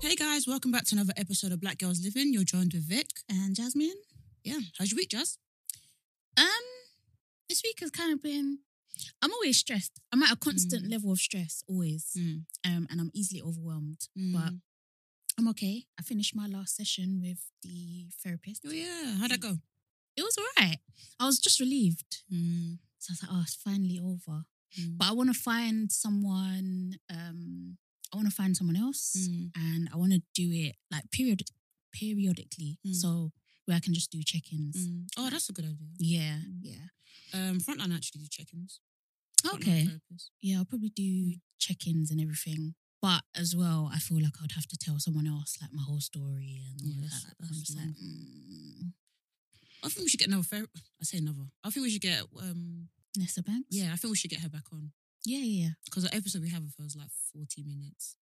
Hey guys, welcome back to another episode of Black Girls Living. You're joined with Vic. And Jasmine? Yeah, how's your week, Jazz? Um, this week has kind of been. I'm always stressed. I'm at a constant Mm. level of stress, always. Mm. Um, and I'm easily overwhelmed. But I'm okay. I finished my last session with the therapist. oh yeah, how'd that go? It was all right. I was just relieved. Mm. So I was like, oh, it's finally over. Mm. But I want to find someone. Um, I want to find someone else, Mm. and I want to do it like period periodically, Mm. so where I can just do check-ins. Mm. Oh, that's a good idea. Yeah, Mm. yeah. Um, Frontline actually do check-ins. Okay. Yeah, I'll probably do check-ins and everything. But as well, I feel like I'd have to tell someone else like my whole story and all Yeah, that's- that. that's I'm just like, mm, I think we should get another therapist. I say another. I think we should get um. Nessa Banks. Yeah, I think we should get her back on yeah, yeah, yeah. because the episode we have with her is like 40 minutes.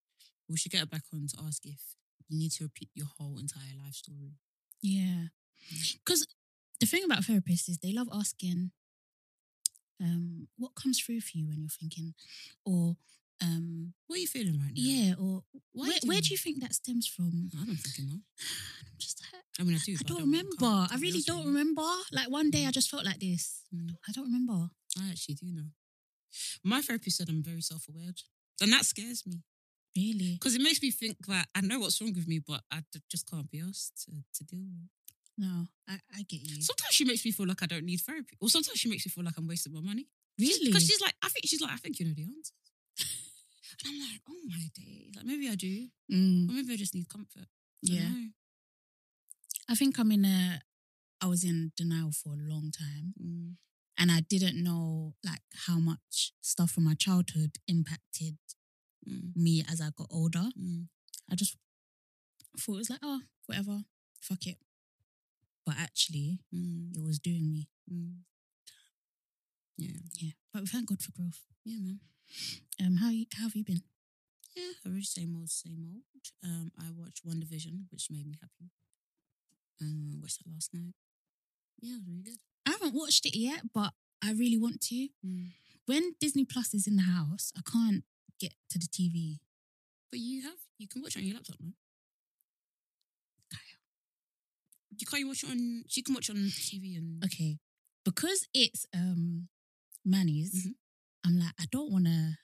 We should get her back on to ask if you need to repeat your whole entire life story. Yeah. Because the thing about therapists is they love asking um, what comes through for you when you're thinking, or um, What are you feeling right now? yeah, or Why where, do where you- do you think that stems from? I don't fucking know. I'm just like, I mean, I do. I don't can't- remember. can't I really don't remember. Like one day I just felt like this. Mm. I don't remember. I actually do know. My therapist said I'm very self aware. And that scares me Really? because it makes me think that I know what's wrong with me, but I d- just can't be asked to, to deal with it. No, I, I get you. Sometimes she makes me feel like I don't need therapy, or sometimes she makes me feel like I'm wasting my money. really? Because she's like, I think she's like, I think you know the answers. And I'm like, oh my day. Like maybe I do, Mm, or maybe I just need comfort. I yeah. know. I think I'm in a. I was in denial for a long time, Mm. and I didn't know like how much stuff from my childhood impacted Mm. me as I got older. Mm. I just thought it was like, oh, whatever, fuck it. But actually, Mm. it was doing me. Yeah, Yeah, but we thank God for growth. yeah, man. Um, how you, how have you been? Yeah, I really same old, same old. Um, I watched WandaVision, which made me happy. Um, watched that last night. Yeah, it was really good. I haven't watched it yet, but I really want to. Mm. When Disney Plus is in the house, I can't get to the TV. But you have, you can watch it on your laptop, no? You can't watch it on. She can watch it on TV and. Okay, because it's um Manny's. Mhm. I'm like, I don't want to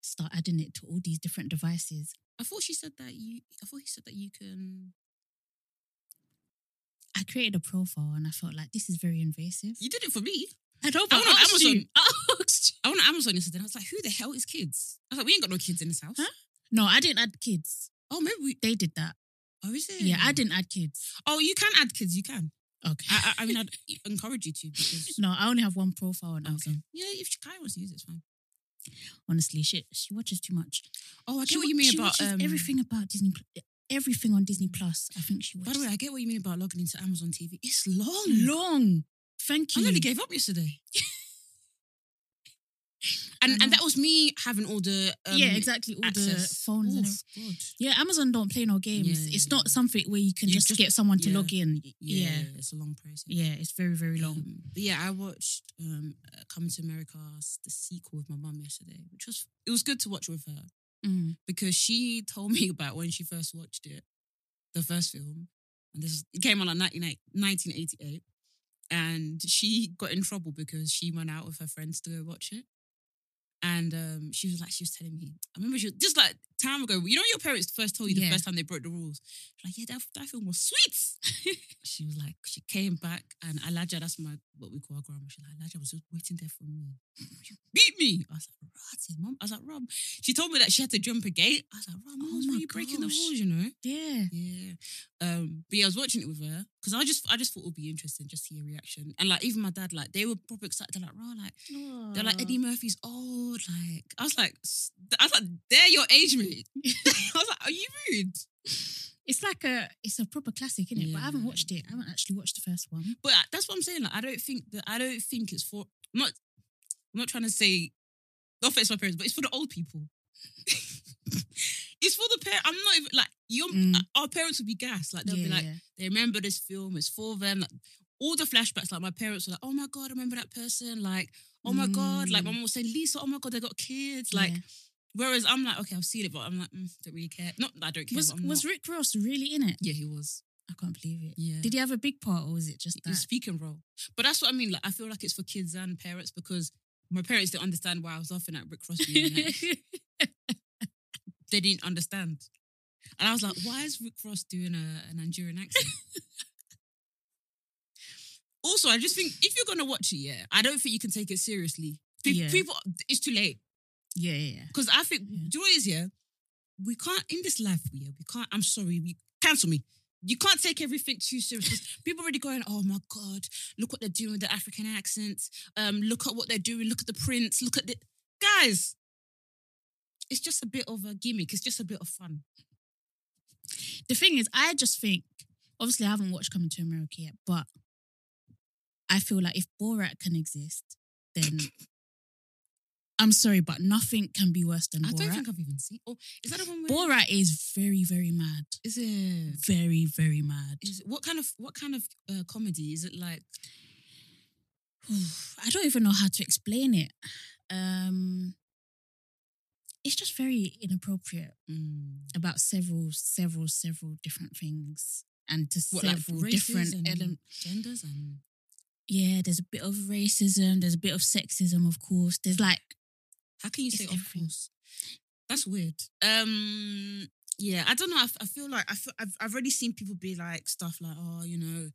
start adding it to all these different devices. I thought she said that you. I thought he said that you can. I created a profile and I felt like this is very invasive. You did it for me. I don't. I went on. Amazon. You. I went on Amazon yesterday. and I was like, "Who the hell is kids?" I was like, "We ain't got no kids in this house." Huh? No, I didn't add kids. Oh, maybe we. They did that. Oh, is it? Yeah, I didn't add kids. Oh, you can add kids. You can. Okay. I, I, mean, I'd encourage you to because. no, I only have one profile on. Amazon. Yeah, if of wants to use it, it's fine. Honestly, she she watches too much. Oh, I get She what you mean she about watches um, everything about Disney. Everything on Disney Plus. I think she By the way, I get what you mean about logging into Amazon TV. It's long. long. Thank you. I nearly gave up yesterday. and I and that was me having all the um, yeah, exactly. All the access. phones. Oof. God. Yeah, Amazon don't play no games. Yeah, it's yeah, not something where you can You just, just- get someone to yeah. log in. Yeah, it's a long process. Yeah, it's very, very long. Um, but yeah, I watched um, uh, Coming to America, the sequel with my mum yesterday, which was it was good to watch with her Mm. because she told me about when she first watched it, the first film, and this it came out like 1988 1988, and she got in trouble because she went out with her friends to go watch it. And um, she was like, she was telling me, I remember she was just like time ago, you know, your parents first told you the Yeah. first time they broke the rules. She's like, yeah, that, that film was sweet. she was like, she came back and Elijah, that's my what we call our grandma. She's like, Elijah was just waiting there for me. You beat me. I was like, right, mom. I was like, Rob. She told me that she had to jump a gate. I was like, Rob, mom, Oh what's my really breaking the rules, you know? Yeah. Yeah. Um, but yeah, I was watching it with her because I just I just thought it would be interesting just to see her reaction. And like even my dad, like they were proper excited. They're like, raw, like they're like Eddie Murphy's old. Like I was like, I was like, they're your age mate. I was like, are you rude? It's like a it's a proper classic, isn't it? But I haven't watched it. I haven't actually watched the first one. But uh, that's what I'm saying. Like I don't think that I don't think it's for I'm not I'm not trying to say no offense to my parents, but it's for the old people. it's for the parent. I'm not even like you. Mm. Our parents would be gassed. Like they'll be like, they remember this film. It's for them. Like, all the flashbacks, like my parents were like, "Oh my god, I remember that person." Like, "Oh my god," like my Mm. mom was saying, "Lisa, oh my god, they got kids." Like, Yeah. whereas I'm like, "Okay, I've seen it," but I'm like, mm, don't really care. Not that I don't care. was but I'm was not. Rick Ross really in it? Yeah, he was. I can't believe it. Yeah. Did he have a big part, or was it just was speaking role. But that's what I mean. Like, I feel like it's for kids and parents because my parents didn't understand why I was laughing at Rick Ross being in it. they didn't understand. And I was like, why is Rick Ross doing a, a Nigerian accent? also, I just think if you're gonna watch it, yeah, I don't think you can take it seriously. Pe- Yeah. People, it's too late yeah, yeah, yeah. because I think Yeah. do you know what it is? Yeah, we can't in this life. Yeah, we can't. I'm sorry, we cancel me. You can't take everything too serious. 'cause People already going, oh my god, look what they're doing with the African accents. Um, look at what they're doing. Look at the prince. Look at the guys. It's just a bit of a gimmick. It's just a bit of fun. The thing is, I just think, obviously, I haven't watched Coming to America yet, but I feel like if Borat can exist, then I'm sorry, but nothing can be worse than I Borat. don't think I've even seen. Oh, is that the one? Where, Borat is very, very mad. Is it? Very, very mad. Is it, what kind of what kind of uh, comedy is it? Like I don't even know how to explain it. Um, it's just very inappropriate mm, about several, several, several different things, and to what, several races different elements. genders and Yeah, there's a bit of racism. There's a bit of sexism, of course. There's like, How can you say of everything. course? That's weird. Um, yeah, I don't know. I, f- I feel like I feel, I've I've already seen people be like stuff like, oh, you know,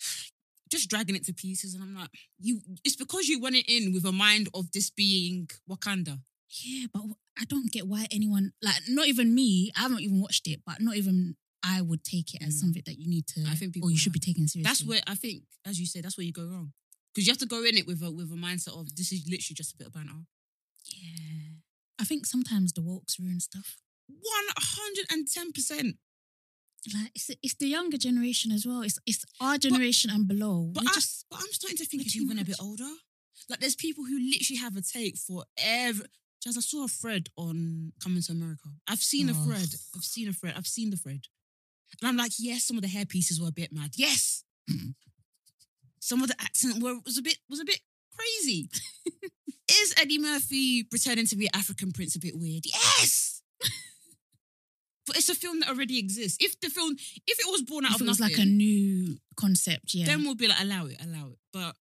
just dragging it to pieces, and I'm like, you. It's because you went in with a mind of this being Wakanda. Yeah, but I don't get why anyone, like, not even me, I haven't even watched it, but not even I would take it as Mm. something that you need to, I think or you should be taken seriously. That's where I think, as you say, that's where you go wrong because you have to go in it with a with a mindset of this is literally just a bit of banter. yeah. I think sometimes the walks ruin stuff. One hundred and ten percent. Like it's it's the younger generation as well. It's it's our generation and below. But I, just but I'm starting to think it's even a bit older. Like there's people who literally have a take for every. Just I saw a thread on Coming to America. I've seen a Oh. thread. I've seen a thread. I've seen the thread, and I'm like, yes, some of the hair pieces were a bit mad. Yes, some of the accent were was a bit was a bit crazy. Is Eddie Murphy pretending to be an African prince a bit weird? Yes. But it's a film that already exists. If the film, if it was born out if of it was nothing, like a new concept, yeah. then we'll be like, allow it, allow it. But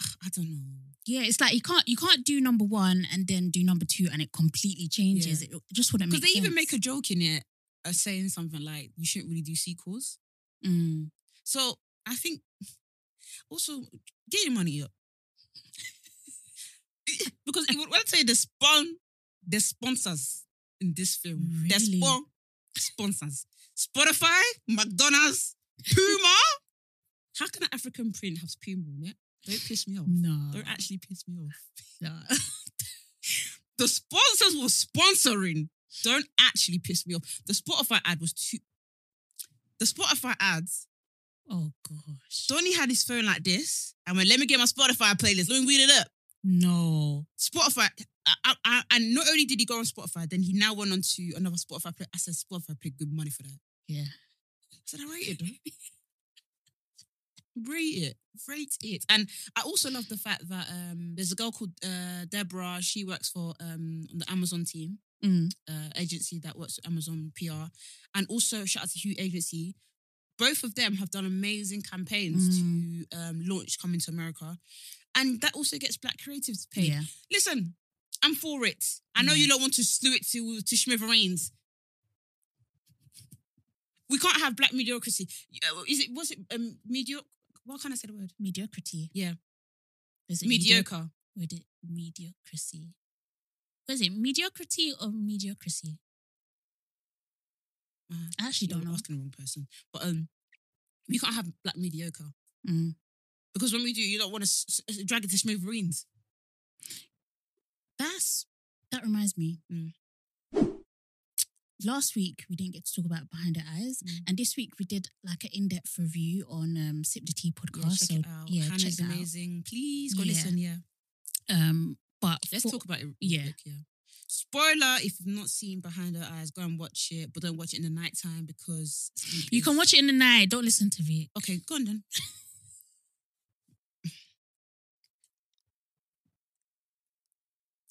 I don't know. yeah, it's like you can't you can't do number one and then do number two and it completely changes. Yeah. It just wouldn't make Because they even make a joke in it, uh, saying something like, "You shouldn't really do sequels." Mm. So I think also get your money up because even when I say the spon, the sponsors in this film, the Really? sponsors, Spotify, McDonald's, Puma. How can an African print have Puma on it? Don't piss me off. No. Don't actually piss me off. no. The sponsors were sponsoring. Don't actually piss me off. The Spotify ad was too. The Spotify ads. oh gosh. Donny had his phone like this, and went, "Let me get my Spotify playlist. Let me read it up." No. Spotify, I, I, I, and not only did he go on Spotify, then he now went on to another Spotify. Play. I said Spotify paid good money for that. Yeah. I said I it. Rate it, rate it, and I also love the fact that um, there's a girl called uh, Deborah. She works for um, on the Amazon team. Mm. uh, agency that works with Amazon PR, and also shout out to Hugh Agency. Both of them have done amazing campaigns to um, launch Coming to America, and that also gets Black creatives paid. Yeah. Listen, I'm for it. I know Yeah. you don't want to slew it to to smithereens. We can't have black mediocrity. Uh, Is it was it um, mediocre? What can I say the word? Mediocrity. Yeah. Is it Mediocre. With it mediocrity. Was it mediocrity or mediocrity? Uh, I actually don't know. asking the wrong person, but um, we can't have black mediocre. Mm. Because when we do, you don't want to s- s- drag it to smithereens. That's that reminds me. Mm last week we didn't get to talk about behind the eyes mm. and this week we did like an in-depth review on um sip the tea podcast yeah, check so, it out. yeah Hannah's check it amazing please go yeah. listen yeah um but let's for, talk about it yeah. Quick, yeah spoiler if you've not seen behind her eyes go and watch it but don't watch it in the night time because you can watch it in the night don't listen to it okay go on then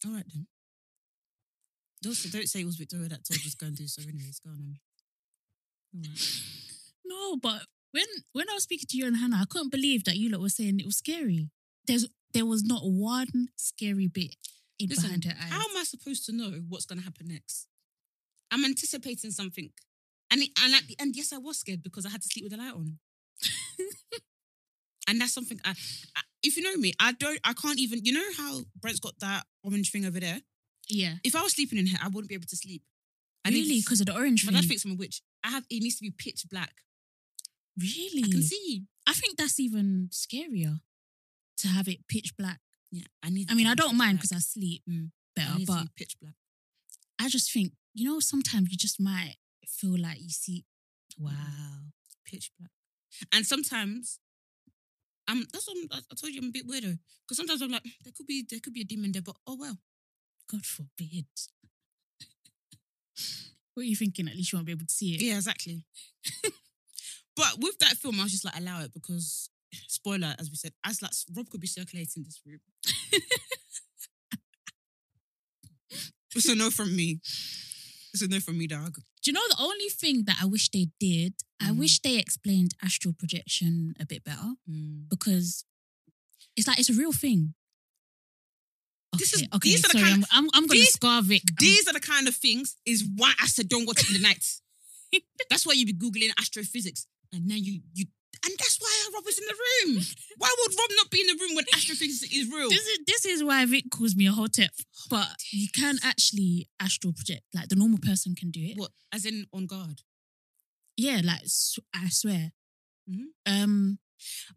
all right then don't say, don't say it was Victoria that told you to go and do so. Anyways, go on. Then. All right. No, but when when I was speaking to you and Hannah, I couldn't believe that you lot were saying it was scary. There's there was not one scary bit in Listen, behind her eyes. How am I supposed to know what's going to happen next? I'm anticipating something, and it, and at the end, yes, I was scared because I had to sleep with the light on. and that's something I, I, if you know me, I don't, I can't even. You know how Brent's got that orange thing over there. Yeah, If I was sleeping in here, I wouldn't be able to sleep. I need really, because of the orange my thing. dad thinks I'm a witch. I have. It needs to be pitch black. really, I can see. I think that's even scarier to have it pitch black. Yeah, I need. I mean, I don't mind because I sleep Mm. better, I need to but be pitch black. I just think you know sometimes you just might feel like you see. Wow. pitch black. And sometimes, um, that's what I'm, I I told you I'm a bit weirdo because sometimes I'm like, "Mm, there could be there could be a demon there, but oh well. God forbid. what are you thinking? At least you won't be able to see it. Yeah, exactly. but with that film, I was just like, allow it because spoiler, as we said, as like Rob could be circulating this room. it's a no from me. It's a no from me, dog. Do you know the only thing that I wish they did? I Mhm. wish they explained astral projection a bit better because it's like it's a real thing. This is- Okay, these are the sorry, kind I'm, I'm, I'm gonna these- scar Vic. I'm- These are the kind of things is why I said don't watch it in the night. that's why you be googling astrophysics, and then you you, and that's why Rob was in the room. Why would Rob not be in the room when astrophysics is real? this is this is why Vic calls me a hotep. But you can actually astral project. Like the normal person can do it. What, as in on guard? Yeah, like I swear. Mhm. Um,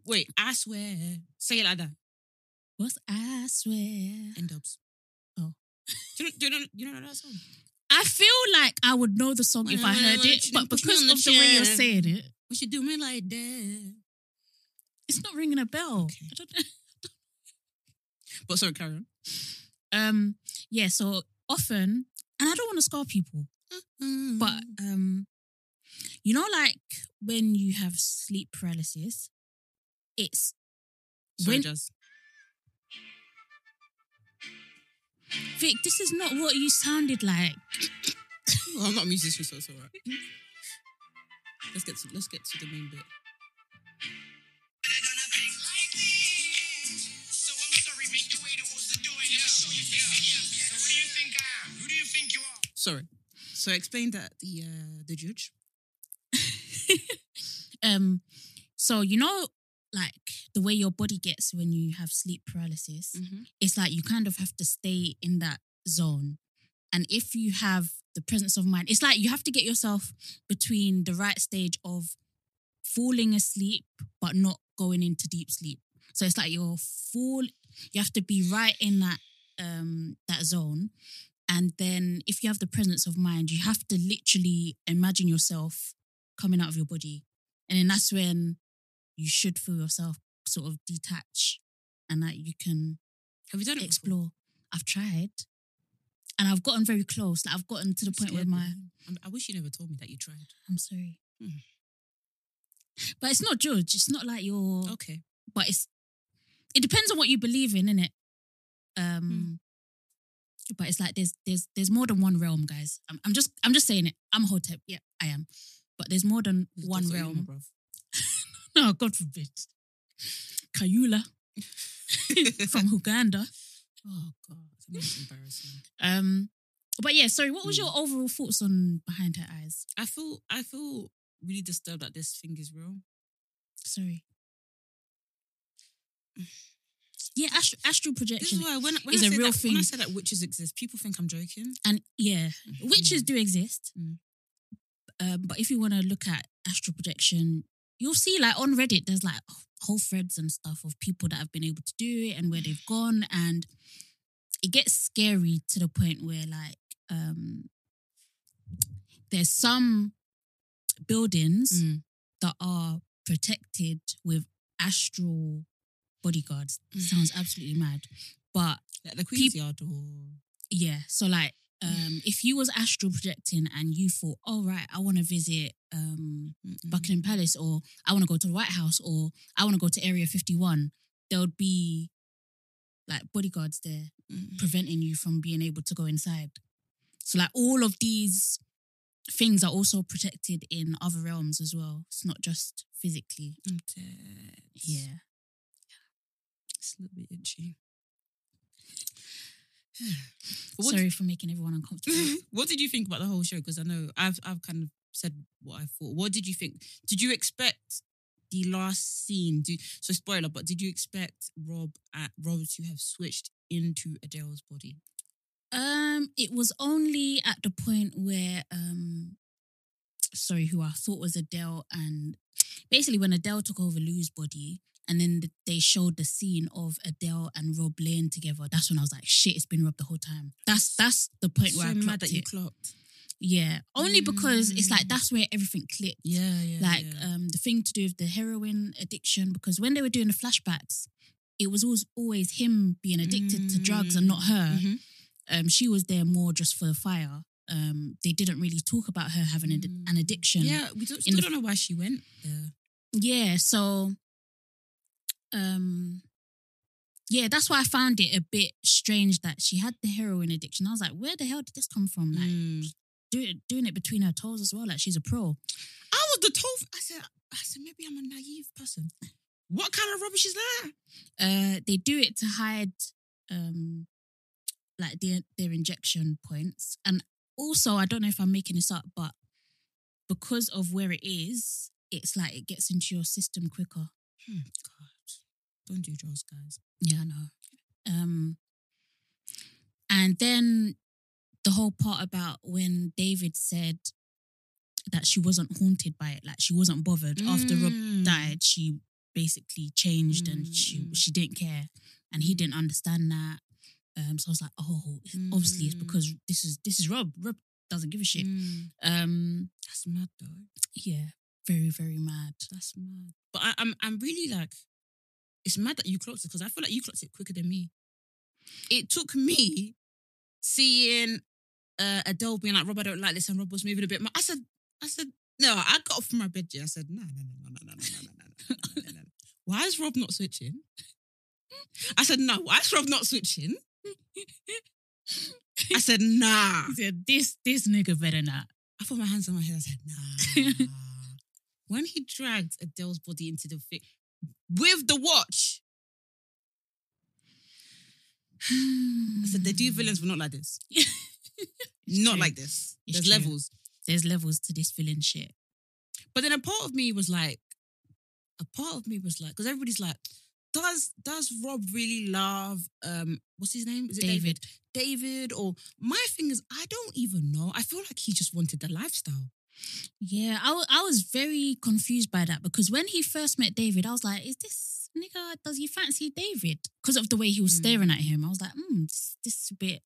Wait, I swear. Say it like that. What's I swear? End dubs. Oh. Do you know, do you know, you know that song? I feel like I would know the song if I heard it, but because the of the way you're saying it, What you do me like that? it's not ringing a bell. Okay. I don't know. But sorry, Karen. on. Um, yeah, so often, and I don't want to scar people, but um, you know, like when you have sleep paralysis, it's sorry, when- Jazz. Vic. This is not what you sounded like. Well, I'm not a musician, so it's all right. let's get to let's get to the main bit. They're gonna think like me. So I'm sorry, make the way the was doing. Let me show you face. Yeah. So do you think I am? Who do you think you are? Sorry. So explain that the uh, the judge. Um, so you know, like the way your body gets when you have sleep paralysis. Mm-hmm. it's like you kind of have to stay in that zone. And if you have the presence of mind, it's like you have to get yourself between the right stage of falling asleep but not going into deep sleep. So it's like you're full, you have to be right in that um that zone. And then if you have the presence of mind, you have to literally imagine yourself coming out of your body. And then that's when you should feel yourself sort of detach and that you can Have you done it? before? explore. I've tried, and I've gotten very close. Like I've gotten to the point where my. I wish you never told me that you tried. I'm sorry, Hmm. but it's not judge. It's not like you're. Okay. But it's it depends on what you believe in, innit? Um, Hmm. but it's like there's there's there's more than one realm, guys. I'm, I'm just I'm just saying it. I'm a hotep. Yeah, I am. But there's more than one That's what you realm. know. No, God forbid. Kayula from Uganda. Oh god, that's embarrassing. Um, but yeah, sorry. What was Hmm. your overall thoughts on Behind Her Eyes? I feel I feel really disturbed that this thing is real. Sorry. Yeah, astral, astral projection. is why when, when is I a real that, when I thing. say that witches exist, people think I'm joking. And yeah, witches Mm. do exist. Mm. Um, but if you want to look at astral projection, you'll see like on Reddit, there's like whole threads and stuff of people that have been able to do it and where they've gone. And it gets scary to the point where like um, there's some buildings Mm. that are protected with astral bodyguards. Mm. Sounds absolutely mad. But Like the Queen's Yard or yeah, so like um if you was astral projecting and you thought, oh right, I want to visit um Buckingham Palace or I want to go to the White House or I want to go to Area 51, there would be like bodyguards there Mm. preventing you from being able to go inside. So like all of these things are also protected in other realms as well. It's not just physically. Yeah. It's a little bit itchy. Sorry for making everyone uncomfortable. what did you think about the whole show? Because I know I've I've kind of said what I thought. What did you think? Did you expect the last scene? Do, so spoiler, but did you expect Rob at Rob to have switched into Adele's body? Um, it was only at the point where um sorry, who I thought was Adele and basically when Adele took over Lou's body and then th- they showed the scene of Adele and Rob laying together. That's when I was like, shit, it's been Rob the whole time. That's that's the point so where I mad clocked that you clocked. Yeah, only because it's like Mm. that's where everything clicked. Yeah, yeah. like yeah. um the thing to do with the heroin addiction because when they were doing the flashbacks, it was always always him being addicted to drugs and not her. Mhm. Um, she was there more just for the fire. Um, they didn't really talk about her having an, Mm. addiction. Yeah, we don't, still the- don't know why she went there. Yeah, so um yeah, that's why I found it a bit strange that she had the heroin addiction. I was like, where the hell did this come from? Like Mm. do it, doing it between her toes as well. Like she's a pro. I was the toe. I said, I said maybe I'm a naive person. What kind of rubbish is that? Uh they do it to hide um like their their injection points. And also I don't know if I'm making this up, but because of where it is, it's like it gets into your system quicker. Hmm, God, don't do drugs, guys. Yeah, I know. Um, and then the whole part about when David said that she wasn't haunted by it, like she wasn't bothered after Rob Mm. died, she basically changed and she Mm. she didn't care, and he Mm. didn't understand that. Um, so I was like, oh, obviously it's Mm. because this is this is Rob. Rob doesn't give a shit. Mm. Um, That's mad, though. yeah, very very mad. That's mad. But I, I'm, I'm really like, it's mad that you clocked it because I feel like you clocked it quicker than me. It took me seeing uh, Adele being like, Rob, I don't like this, and Rob was moving a bit. more. I said, I said, no. I got up from my bed. Yeah, I said, no, no, no, no, no, no, no, no, no, no. Why is Rob not switching? I said, no. Why is Rob not switching? I said, nah. He said, "This this nigga better not." I put my hands on my head. I said, nah. when he dragged Adele's body into the with the watch, I said, they do villains, but not like this. not true. like this. It's There's true. levels. There's levels to this villain shit. But then a part of me was like, a part of me was like, because everybody's like, does does Rob really love um what's his name? Is it David? David. David or my thing is I don't even know. I feel like he just wanted the lifestyle. Yeah, I I was very confused by that because when he first met David, I was like, "Is this nigga? Does he fancy David?" Because of the way he was Mm. staring at him, I was like, "Hmm, this, this is a bit."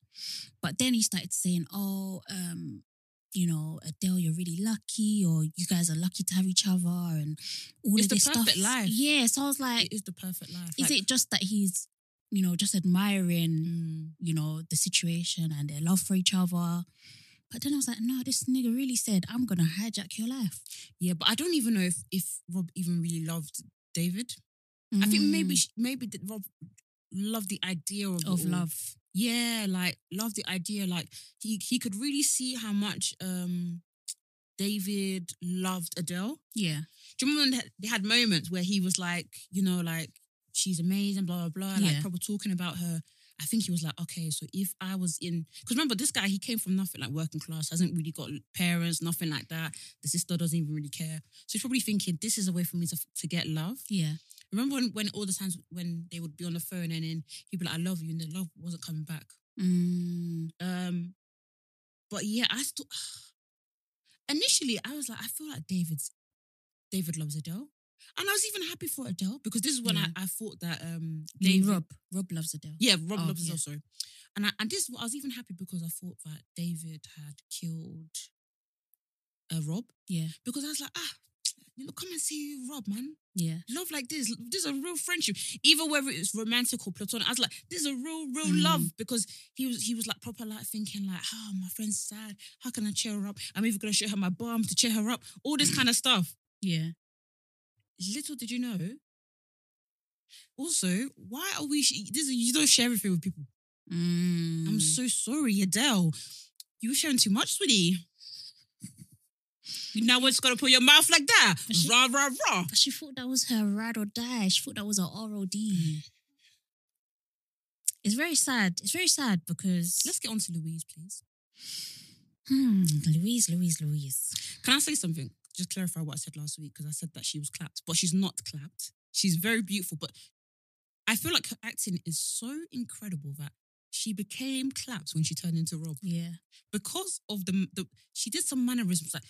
But then he started saying, "Oh, um, you know, Adele, you're really lucky, or you guys are lucky to have each other, and all It's of the this perfect stuff." life. Yeah, so I was like, It is the perfect life. "Is Like, it just that he's, you know, just admiring?" mm, you know, the situation and their love for each other. But then I was like, no, this nigga really said, I'm gonna hijack your life. yeah, but I don't even know if if Rob even really loved David. I think maybe Mm, sh- maybe that Rob loved the idea of, of love. Yeah, like loved the idea. Like he he could really see how much um David loved Adele. Yeah. Do you remember when they had- moments where he was like, you know, like she's amazing, blah blah blah, like Yeah. probably talking about her. I think he was like, okay, so if I was in, because remember this guy, he came from nothing, like working class, hasn't really got parents, nothing like that. The sister doesn't even really care, so he's probably thinking this is a way for me to to get love. Yeah. Remember when when all the times when they would be on the phone and then he'd be like, I love you, and the love wasn't coming back. Mm, Um, but yeah, I still initially I was like, I feel like David's David loves Adele. And I was even happy for Adele because this is when Yeah. I, I thought that um David Rob. Rob loves Adele. Yeah, Rob Oh, loves yeah. Adele, sorry. And I and this I was even happy because I thought that David had killed uh, Rob. Yeah. Because I was like, ah, you know, come and see Rob, man. Yeah. Love like this. This is a real friendship. Even whether it's romantic or platonic. I was like, this is a real, real Mm. love because he was he was like proper like thinking like, oh, my friend's sad. How can I cheer her up? I'm even gonna show her my bum to cheer her up. All this kind of stuff. Yeah. Little did you know, Also, why are we? sh- This is, you don't share everything with people. Mm. I'm so sorry, Adele. You were sharing too much, sweetie. You now just gotta put your mouth like that. But she- Rah rah rah. But she thought that was her ride or die. She thought that was her ROD. It's very sad. It's very sad because Let's get on to Louise, please. hmm, Louise, Louise, Louise. Can I say something? Just clarify what I said last week because I said that she was clapped, but she's not clapped. She's very beautiful, but I feel like her acting is so incredible that she became clapped when she turned into Rob Yeah. because of the the. She did some mannerisms like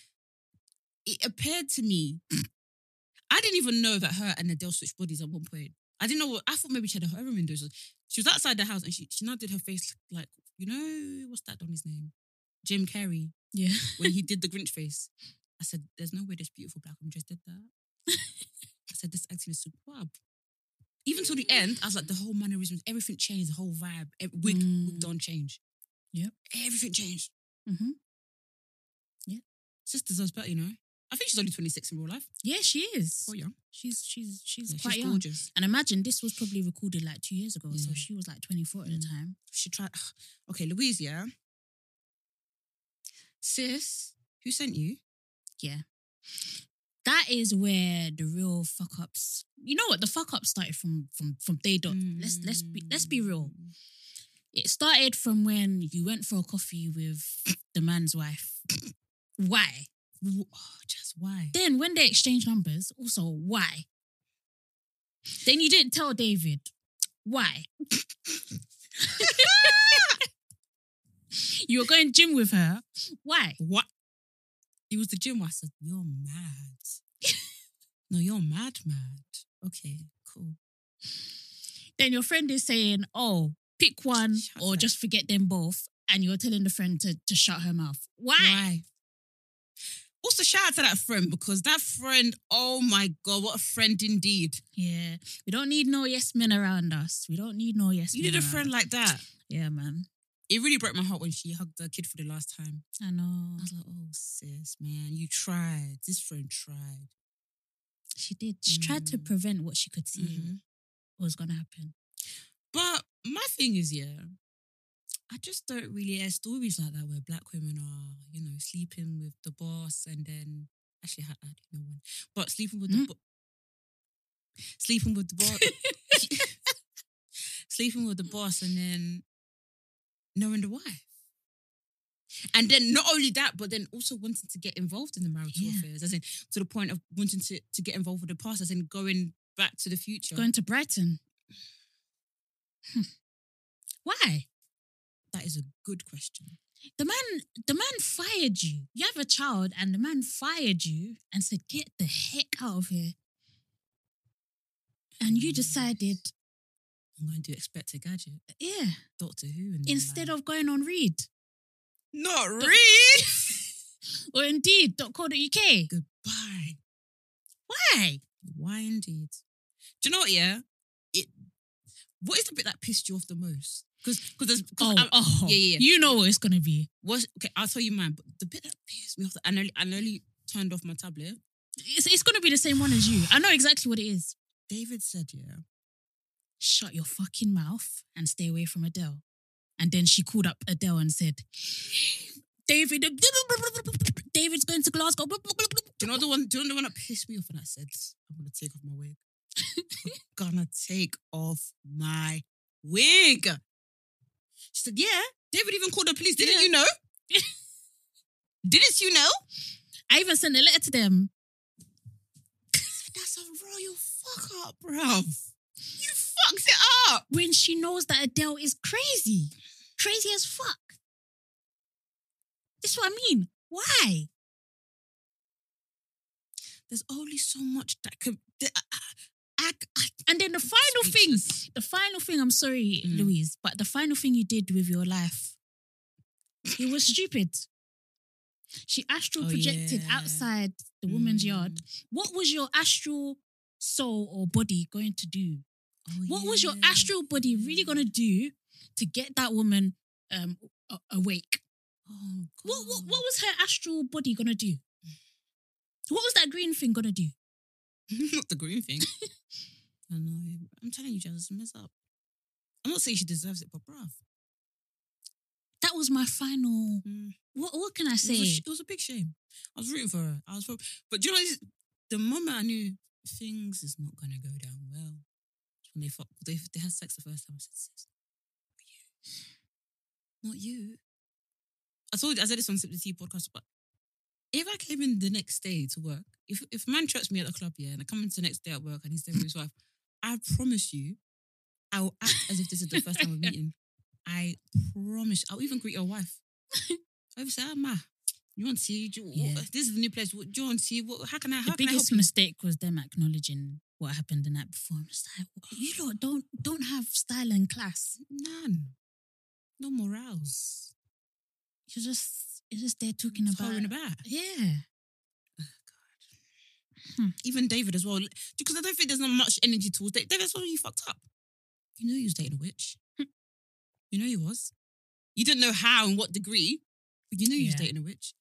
it appeared to me. I didn't even know that her and Adele switched bodies at one point. I didn't know what I thought. Maybe she had a heroin dose. She was outside the house and she she now did her face like you know what's that Donny's name, Jim Carrey Yeah. when he did the Grinch face. I said, "There's no way this beautiful black woman just did that." I said, "This acting is superb." Even till the end, I was like, the whole mannerisms, everything changed, the whole vibe, every, wig, wig Mm. don't change. Yep. everything changed. Mm-hmm. Yeah. Sis deserves better, you know. I think she's only 26 in real life. Yeah, she is. Oh, young. She's she's she's Yeah, quite she's young. gorgeous. And imagine this was probably recorded like two years ago, so she was like 24 at the Mm. time. She tried. Okay, Louise, yeah. Sis, who sent you? Yeah. That is where the real fuck ups. You know what? The fuck up started from from from day dot. Let's let's be let's be real. Mm. It started from when you went for a coffee with the man's wife. Why? Oh, just why? Then when they exchanged numbers, also why? Then you didn't tell David. Why? you were going gym with her. Why? What? It was the gym. where I said, "You're mad." no, you're mad, mad. Okay, cool. Then your friend is saying, "Oh, pick one Shut or just forget them both," and you're telling the friend to, to shut her mouth. Why? Why? Also, shout out to that friend because that friend, oh my god, what a friend indeed. Yeah, we don't need no yes men around us. We don't need no yes. You men need a friend us. like that. Yeah, man. It really broke my heart when she hugged the kid for the last time. I know I was like, oh sis, man, you tried. This friend tried. she did. She tried to Mm. prevent what she could see Mhm. was gonna happen. But my thing is, yeah, I just don't really hear stories like that where black women are, you know, sleeping with the boss and then actually I had I didn't know one, but sleeping with the Mm. bo- sleeping with the boss, sleeping with the boss and then knowing the wife. And then not only that, but then also wanting to get involved in the marital Yeah. affairs, as in to the point of wanting to, to get involved with the past, as in going back to the future. Going to Brighton. Hmm. Why? that is a good question. The man, the man fired you. You have a child, and the man fired you and said, "Get the heck out of here." And you Mm. decided, I'm going to do Inspector Gadget, yeah, Doctor Who, and instead of going on Read not read. or Indeed .co.uk. Goodbye. Why? Why indeed? Do you know what? Yeah, it. What is the bit that pissed you off the most? Because because Oh, there's oh, yeah, yeah, yeah. You know what it's gonna be. what's okay. I'll tell you mine. But the bit that pissed me off, I nearly I nearly turned off my tablet. It's, it's gonna be the same one as you. I know exactly what it is. David said, yeah, Shut your fucking mouth and stay away from Adele. And then she called up Adele and said, David, David's going to Glasgow. Do you know the one? Do you know the one that pissed me off? And I said, I'm gonna take off my wig. I'm gonna take off my wig. She said, Yeah. David even called the police. Didn't Yeah. you know? Didn't you know? I even sent a letter to them. That's a royal fuck up, bruv. Fucked it up. when she knows that Adele is crazy. Crazy as fuck. That's what I mean. Why? There's only so much that could. that- I, I, I, And then the final thing, the final thing, I'm sorry, Mm. Louise, but the final thing you did with your life, it was stupid. She astral Oh, projected yeah. outside the woman's yard. Mm. What was your astral soul or body going to do? Oh, What was your astral body really going to do to get that woman um, awake? Oh, What, what, what was her astral body going to do? What was that green thing going to do? Not the green thing. I know. I'm telling you, Jazz, mess up. I'm not saying she deserves it, but bruv. That was my final. Mm. What what can I It was, a, say? it was a big shame. I was rooting for her. I was, for, but do you know, what it is? the moment I knew things is not gonna go down well, when they fuck, they they had sex the first time. I said, "Sis, not you, not you." I told you, I said this on Sip the Tea podcast, but if I came in the next day to work, if if a man chirps me at the club, yeah, and I come into the next day at work and he's there with his wife, I promise you, I will act as if this is the first time we're meeting. I promise. I'll even greet your wife. I'll even say, ah, ma, you want tea? Do you, Yeah. this is the new place. What, do you want tea? What, how can I? How the can I help biggest mistake was them acknowledging what happened the night before. I'm just like, you lot don't don't have style and class. None. No morals. You're just you're just there talking Just about, about. yeah. Oh, hmm. Even David as well. Because I don't think there's not much energy towards David. David's well, you fucked up. You knew he was dating a witch. Hmm. you know he was. You didn't know how and what degree, but you knew he was dating a witch.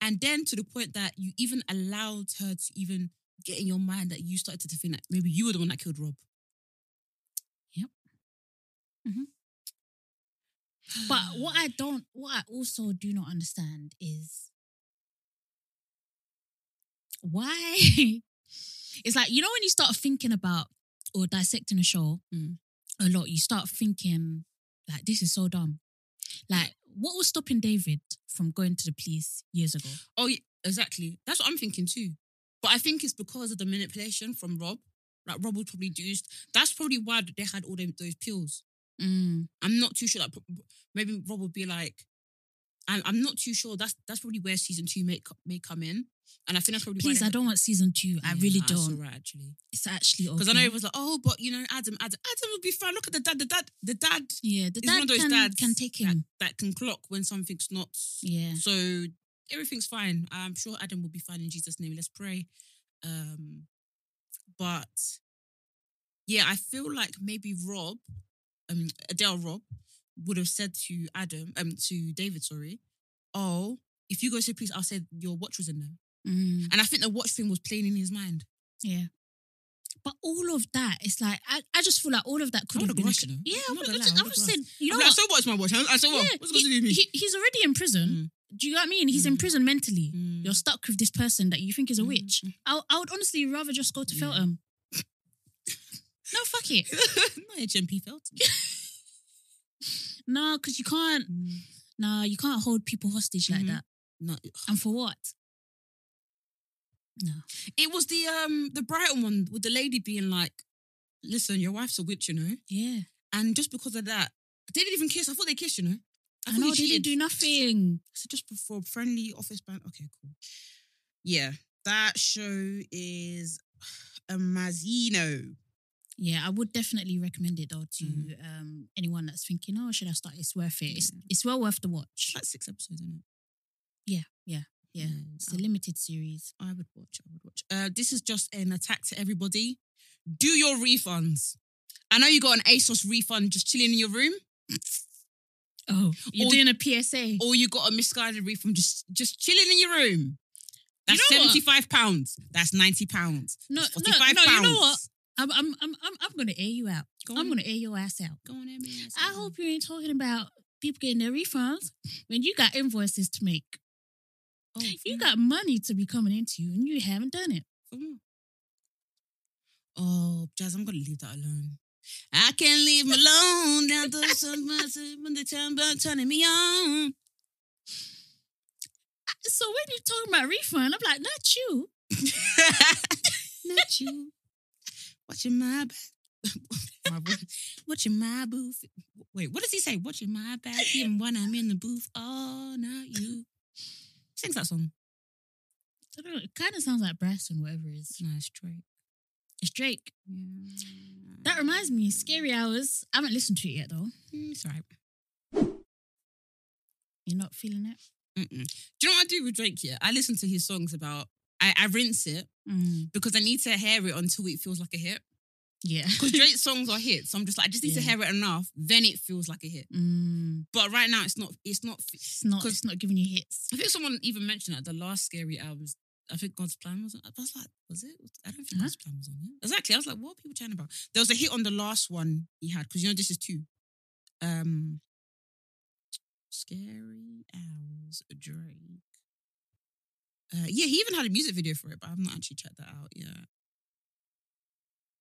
And then to the point that you even allowed her to even get in your mind that you started to think that maybe you were the one that killed Rob. Yep. But what I don't, what I also do not understand is why. it's like you know when you start thinking about or dissecting a show Mm. a lot, you start thinking like this is so dumb. Like what was stopping David from going to the police years ago? Oh, yeah, exactly. That's what I'm thinking too. But I think it's because of the manipulation from Rob. Like Rob was probably used. That's probably why they had all them, those pills. Mm. I'm not too sure. Like maybe Rob would be like, I'm, I'm not too sure. That's that's probably where season two may may come in. And I think that's probably Please, I don't want season two. I really don't. right, actually. It's actually Because okay. I know it was like, oh, but you know, Adam, Adam, Adam would be fine. Look at the dad. The dad, the dad yeah, the is one of those can, dads can take that, him. that can clock when something's not Yeah. So everything's fine. I'm sure Adam will be fine in Jesus' name. Let's pray. Um, but yeah, I feel like maybe Rob, um, Adele Rob, would have said to Adam, um, to David, sorry, oh, if you go say please, I'll say your watch was in there. Mm. And I think the watch thing was playing in his mind. Yeah. But all of that, it's like I, I just feel like all of that could have been. you know. Yeah, I'm I not would gonna lie, I just, would've you know I'm like, what? so what's my watch? I, I said, what? What's got to do with me? he, he's already in prison. Mm. Do you know what I mean? He's in Mm. prison mentally. Mm. You're stuck with this person that you think is a Mm. witch. I, I would honestly rather just go to Yeah. Feltham. no, fuck it. Not HMP felt. No, because you can't. Nah, you can't hold people hostage like Mhm. that. No, And for what? No. It was the um the Brighton one with the lady being like, "Listen, your wife's a witch, you know." Yeah. And just because of that, they didn't even kiss. I thought they kissed, you know. I, know they didn't do nothing. So just for friendly office band. Okay, cool. Yeah, that show is a Mazino. Yeah, I would definitely recommend it though to Mhm. um, anyone that's thinking, oh, should I start? It's worth it. It's, Yeah. it's well worth the watch. It's like six episodes, isn't it? Yeah, yeah. Yeah. It's a limited series. I would watch. I would watch. Uh, this is just an attack to everybody. Do your refunds. I know you got an ASOS refund just chilling in your room, Oh, you're Or- doing a PSA. or you got a Missguided refund just just chilling in your room. That's know what? seventy five pounds. That's ninety pounds. no, no, no. pounds. You know what? I'm, I'm, I'm, I'm, gonna air you out. Go I'm on. gonna air your ass out. Go on, Emmy. I hope you ain't talking about people getting their refunds when you got invoices to make. Oh, You got money to be coming into you, and you haven't done it. Oh, Jazz, I'm gonna leave that alone. I can't leave him alone. Down to some when the time about turning me on. So when you talking about refund, I'm like, not you. Not you. Watching my back. Watching my booth. Wait, what does he say? Watching my back, even when I'm in the booth. Oh, not you. Sings that song. I don't know. It kind of sounds like Bryson, whatever it is. Nice, Drake. It's Drake. That reminds me, Scary Hours. I haven't listened to it yet though. Mm, It's all right. You're not feeling it? Mm-mm. Do you know what I do with Drake? Yeah, I listen to his songs about. I, I rinse it Mm. because I need to hear it until it feels like a hit. Yeah. Because Drake's songs are hits, so I'm just like, I just need to hear it enough, then it feels like a hit. Mm. But right now, it's not. It's not. It's not. It's not giving you hits. I think someone even mentioned that the last scary hours I think God's plan was. I was like, was it? I don't think Huh? God's plan was on it. Exactly. I was like, what are people chatting about? There was a hit on the last one he had because you know this is two. Um, scary hours, Drake. Uh, yeah, he even had a music video for it, but I've not actually checked that out yet.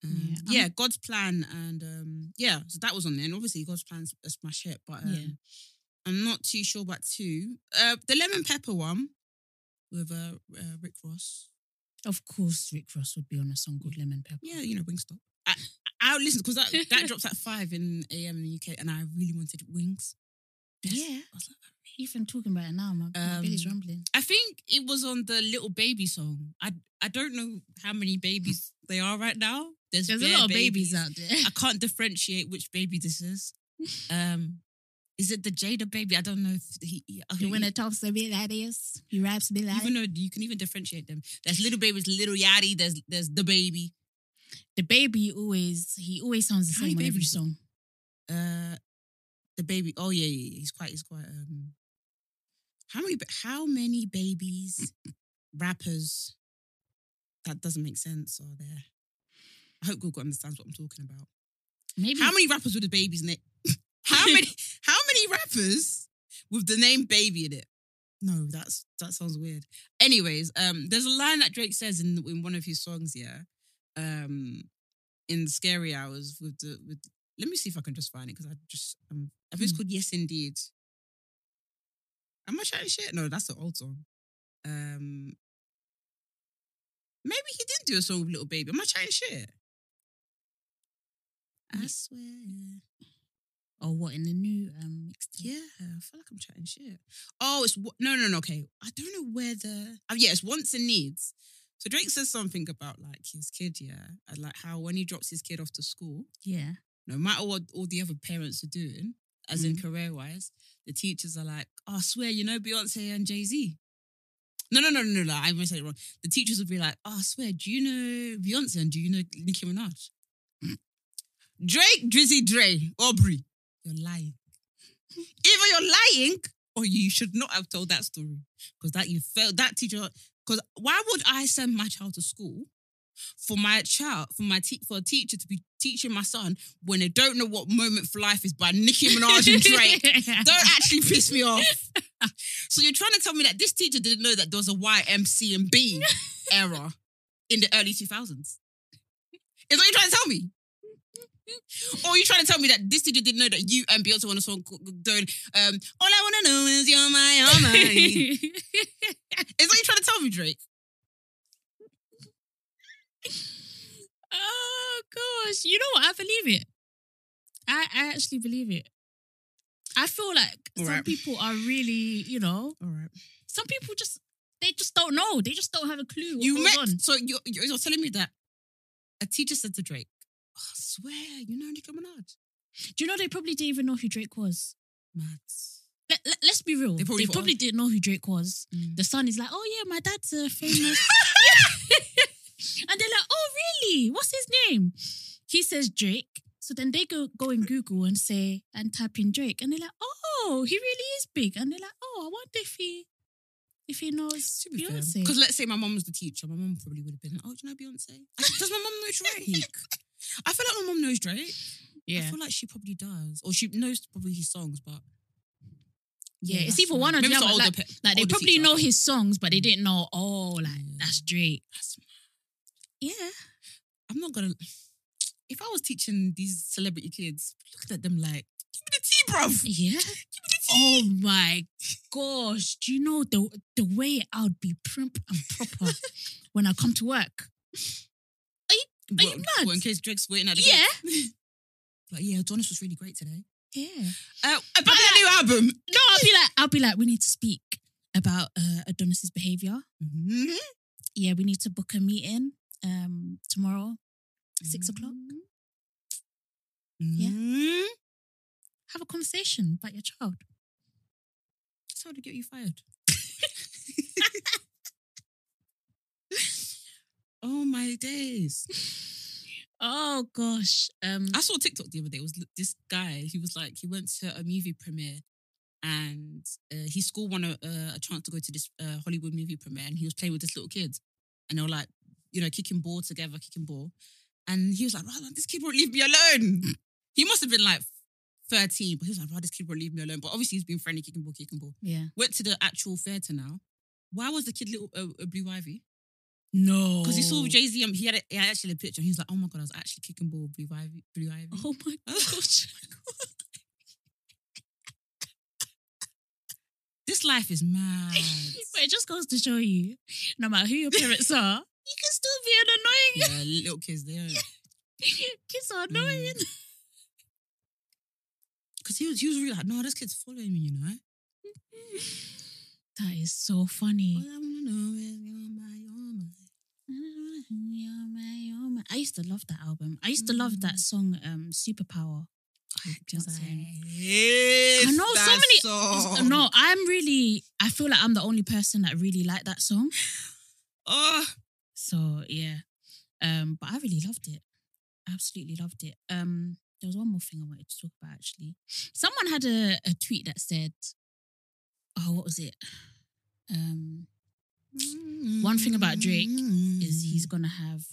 Um, Yeah, yeah, God's plan and um, yeah, so that was on there. And obviously, God's plan's a smash hit, but um, Yeah. I'm not too sure about two. Uh, the lemon pepper one with uh, uh, Rick Ross. Of course, Rick Ross would be on a song called Lemon Pepper. Yeah, you know, Wingstop. I, I listen because that, that drops at five in AM in the UK, and I really wanted wings. Yes. Yeah. I was like, Even talking about it now, my, my belly's Um, rumbling. I think it was on the Lil Baby song. I I don't know how many babies they are right now. There's, There's a lot of babies out there. I can't differentiate which baby this is. Um, is it the Jada baby? I don't know if he. he one that talks a bit like this, he raps bit like even though you can even differentiate them. There's little babies, Lil Yachty. There's there's the baby. the baby always he always sounds the How same on every song. Uh, the baby. Oh yeah, yeah, yeah. He's quite. He's quite. Um, how many? How many babies, rappers? That doesn't make sense. Are there? I hope Google understands what I'm talking about. Maybe How many rappers with the babies in name? How many? How many rappers with the name baby in it? No, that's that sounds weird. Anyways, um, there's a line that Drake says in in one of his songs. Yeah, um, in Scary Hours with the with. Let me see if I can just find it because I just um, I think it's Hmm. called Yes Indeed. Am I chatting shit? No, that's the old song. Um, maybe he didn't do a song with Lil Baby. Am I chatting shit? I swear. Or what in the new um mixtape. Yeah, I feel like I'm chatting shit. Oh, it's no, no, no. Okay, I don't know where the. Oh, yeah, it's wants and needs. So Drake says something about like his kid, yeah, and like how when he drops his kid off to school, Yeah. no matter what all the other parents are doing, as in career wise, the teachers are like, oh, I swear, you know Beyonce and Jay Z. No, no, no, no, no. I might say it wrong. The teachers would be like, oh, I swear, do you know Beyonce and do you know Nicki Minaj? Drake, Drizzy, Dre, Aubrey, you're lying. Either you're lying or you should not have told that story because that you felt that teacher. Because why would I send my child to school for my child for my te- for a teacher to be teaching my son when they don't know what moment for life is by Nicki Minaj and Drake? don't actually piss me off. So you're trying to tell me that this teacher didn't know that there was a Y, M, C, and B era in the early 2000s? Is what you're trying to tell me? Or are you trying to tell me that this teacher didn't know that you and Beyonce on a song doing um all I wanna know is you're my all mine? Is that what you're trying to tell me, Drake? oh gosh, you know what? I believe it. I I actually believe it. I feel like some Alright. people are really, you know, All right. some people just they just don't know. They just don't have a clue what You met on. so you're, you're telling me that a teacher said to Drake, I swear, you know Nicki Minaj. Do you know they probably didn't even know who Drake was? Mad. Let, let, us be real. They They probably probably, didn't know who Drake was. Mm. The son is like, oh yeah, my dad's a famous. and they're like, oh really? What's his name? He says Drake. So then they go go in Google and say and type in Drake, and they're like, oh, he really is big. And they're like, oh, I wonder if he if he knows Beyonce. Because let's say my mom was the teacher, my mom probably would have been, oh, do you know Beyonce? Does my mom know Drake? I feel like my mom knows Drake. Yeah. I feel like she probably does. Or she knows probably his songs, but. yeah, it's either one or Maybe the it's other. older Like, pe- like they older probably teacher. know his songs, but they didn't know. Oh, like that's Drake. That's- Yeah, I'm not gonna. If I was teaching these celebrity kids, look at them like, give me the tea, bruv. yeah. Give me the Oh my gosh! Do you know the the way I would be primp and proper when I come to work? Are you mad? what, in case Drake's waiting at the Yeah. gate? like, yeah, Adonis was really great today. Yeah. Uh, about that new album. No, I'll be like, I'll be like, we need to speak about uh, Adonis's behavior. Mhm. Yeah, we need to book a meeting um tomorrow, six o'clock. Yeah. Mhm. Have a conversation about your child. That's how to get you fired. Oh my days. Oh gosh. Um I saw TikTok the other day. It was this guy. He was like, he went to a movie premiere and uh, his school won a, a, chance to go to this uh, Hollywood movie premiere, and he was playing with this little kid, and they were like, you know, kicking ball together, kicking ball, and he was like, "Wow, this kid won't leave me alone." he must have been like thirteen, but he was like, "Wow, this kid won't leave me alone." But obviously, he's been friendly, kicking ball, kicking ball. Yeah. Went to the actual theatre now. Why was the kid little uh, uh, Blue Ivy? No. Because he saw Jay Z. He had a, he had actually a picture. He was like, "Oh my god, I was actually kicking ball, with Blue Ivy, Blue Ivy." Oh my oh gosh. This life is mad. but it just goes to show you, no matter who your parents are, you can still be an annoying. yeah, little kids, they don't. Kids are mm. annoying. Because he was, he was really like, no, this kid's following me, you know. That is so funny. All I wanna know is you're my, you're my. I used to love that album. I used to love that Mm. song, um, Superpower. Just Just saying. I I know so many- Song. No, I'm really. I feel like I'm the only person that really liked that song. Oh, So yeah, um, but I really loved it. Absolutely loved it. Um, there was one more thing I wanted to talk about actually. Someone had a, a tweet that said, "Oh, what was it? Um, One thing about Drake is he's gonna have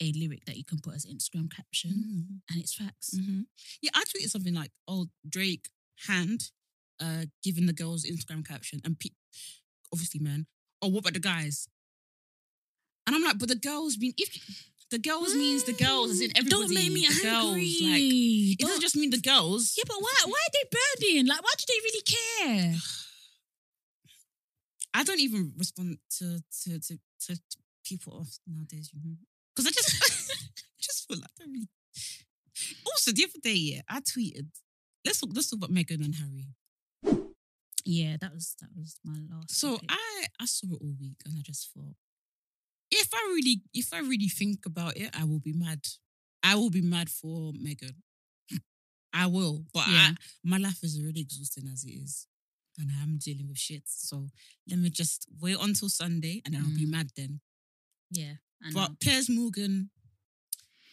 a lyric that you can put as Instagram caption, Mhm. and it's facts. Mhm. Yeah, I tweeted something like, "Oh, Drake hand, uh, giving the girls Instagram caption, and pe- obviously, man. Oh, what about the guys? And I'm like, but the girls mean if the girls means the girls, as in everybody. Don't make me the angry. girls, like it doesn't just mean the girls. yeah, but why? Why are they burning? Like, why do they really care? I don't even respond to to to, to people off nowadays, you know, because I just just feel like I don't really. Also, the other day, yeah, I tweeted. Let's talk. Let's talk about Meghan and Harry. Yeah, that was that was my last. So topic. I I saw it all week, and I just thought, if I really if I really think about it, I will be mad. I will be mad for Meghan. I will, but Yeah. I, my life is already exhausting as it is, and I'm dealing with shit. So let me just wait until Sunday, and then I'll be Mm. mad then. yeah, But Piers Morgan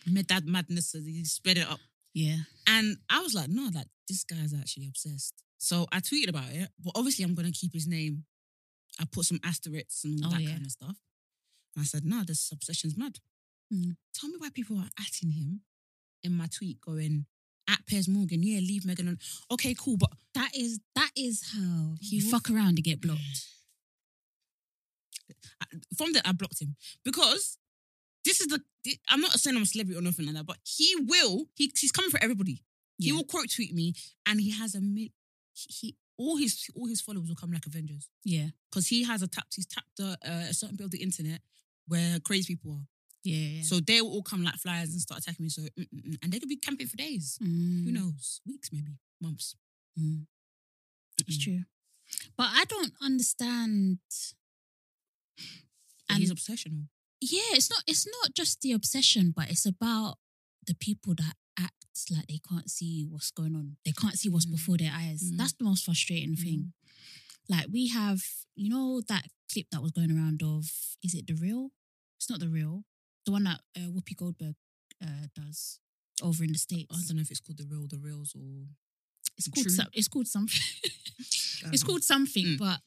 made that madness, so he sped it up. yeah, And I was like, no, like this guy's actually obsessed. So I tweeted about it, but obviously I'm gonna keep his name. I put some asterisks and all Oh, that yeah. kind of stuff. And I said, no, this obsession's mad. Mm. Tell me why people are atting him in my tweet going, at Piers Morgan, yeah, leave Meghan on. Okay, cool, but that is that is how He you fuck around and get blocked. Uh, from that I blocked him because this is the. I'm not saying I'm a celebrity or nothing like that, but he will. He, he's coming for everybody. He will quote tweet me, and he has a mil. He, he all his all his followers will come like Avengers Yeah, because he has a tapped. He's tapped a, a certain bit of the internet where crazy people are. Yeah, yeah. So they will all come like flies and start attacking me. So mm, mm, mm. and they could be camping for days. Mm, Who knows? Weeks, maybe months. mm, It's Mm. true, but I don't understand. And he's obsessional. Yeah, it's not. It's not just the obsession, but it's about the people that act like they can't see what's going on. They can't see what's Mm. before their eyes. Mm. That's the most frustrating thing. Like we have, you know, that clip that was going around of is it the real? It's not the real. The one that uh, Whoopi Goldberg uh, does over in the states. I don't know if it's called the real, the reals, or It's called. Some, it's called something. It's know. called something, Mm. but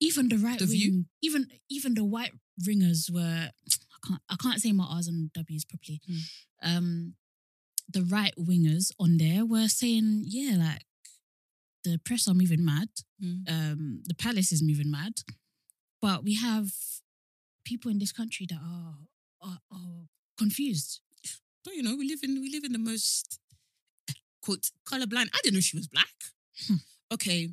even the right The wing, View? even even the white ringers were. I can't. I can't say my R's and W's properly. Mm. Um, the right wingers on there were saying, yeah, like the press are moving mad. Mm. Um, the palace is moving mad, but we have people in this country that are are, are confused. Don't you know we live in we live in the most quote colorblind. I didn't know she was black. Hmm. Okay,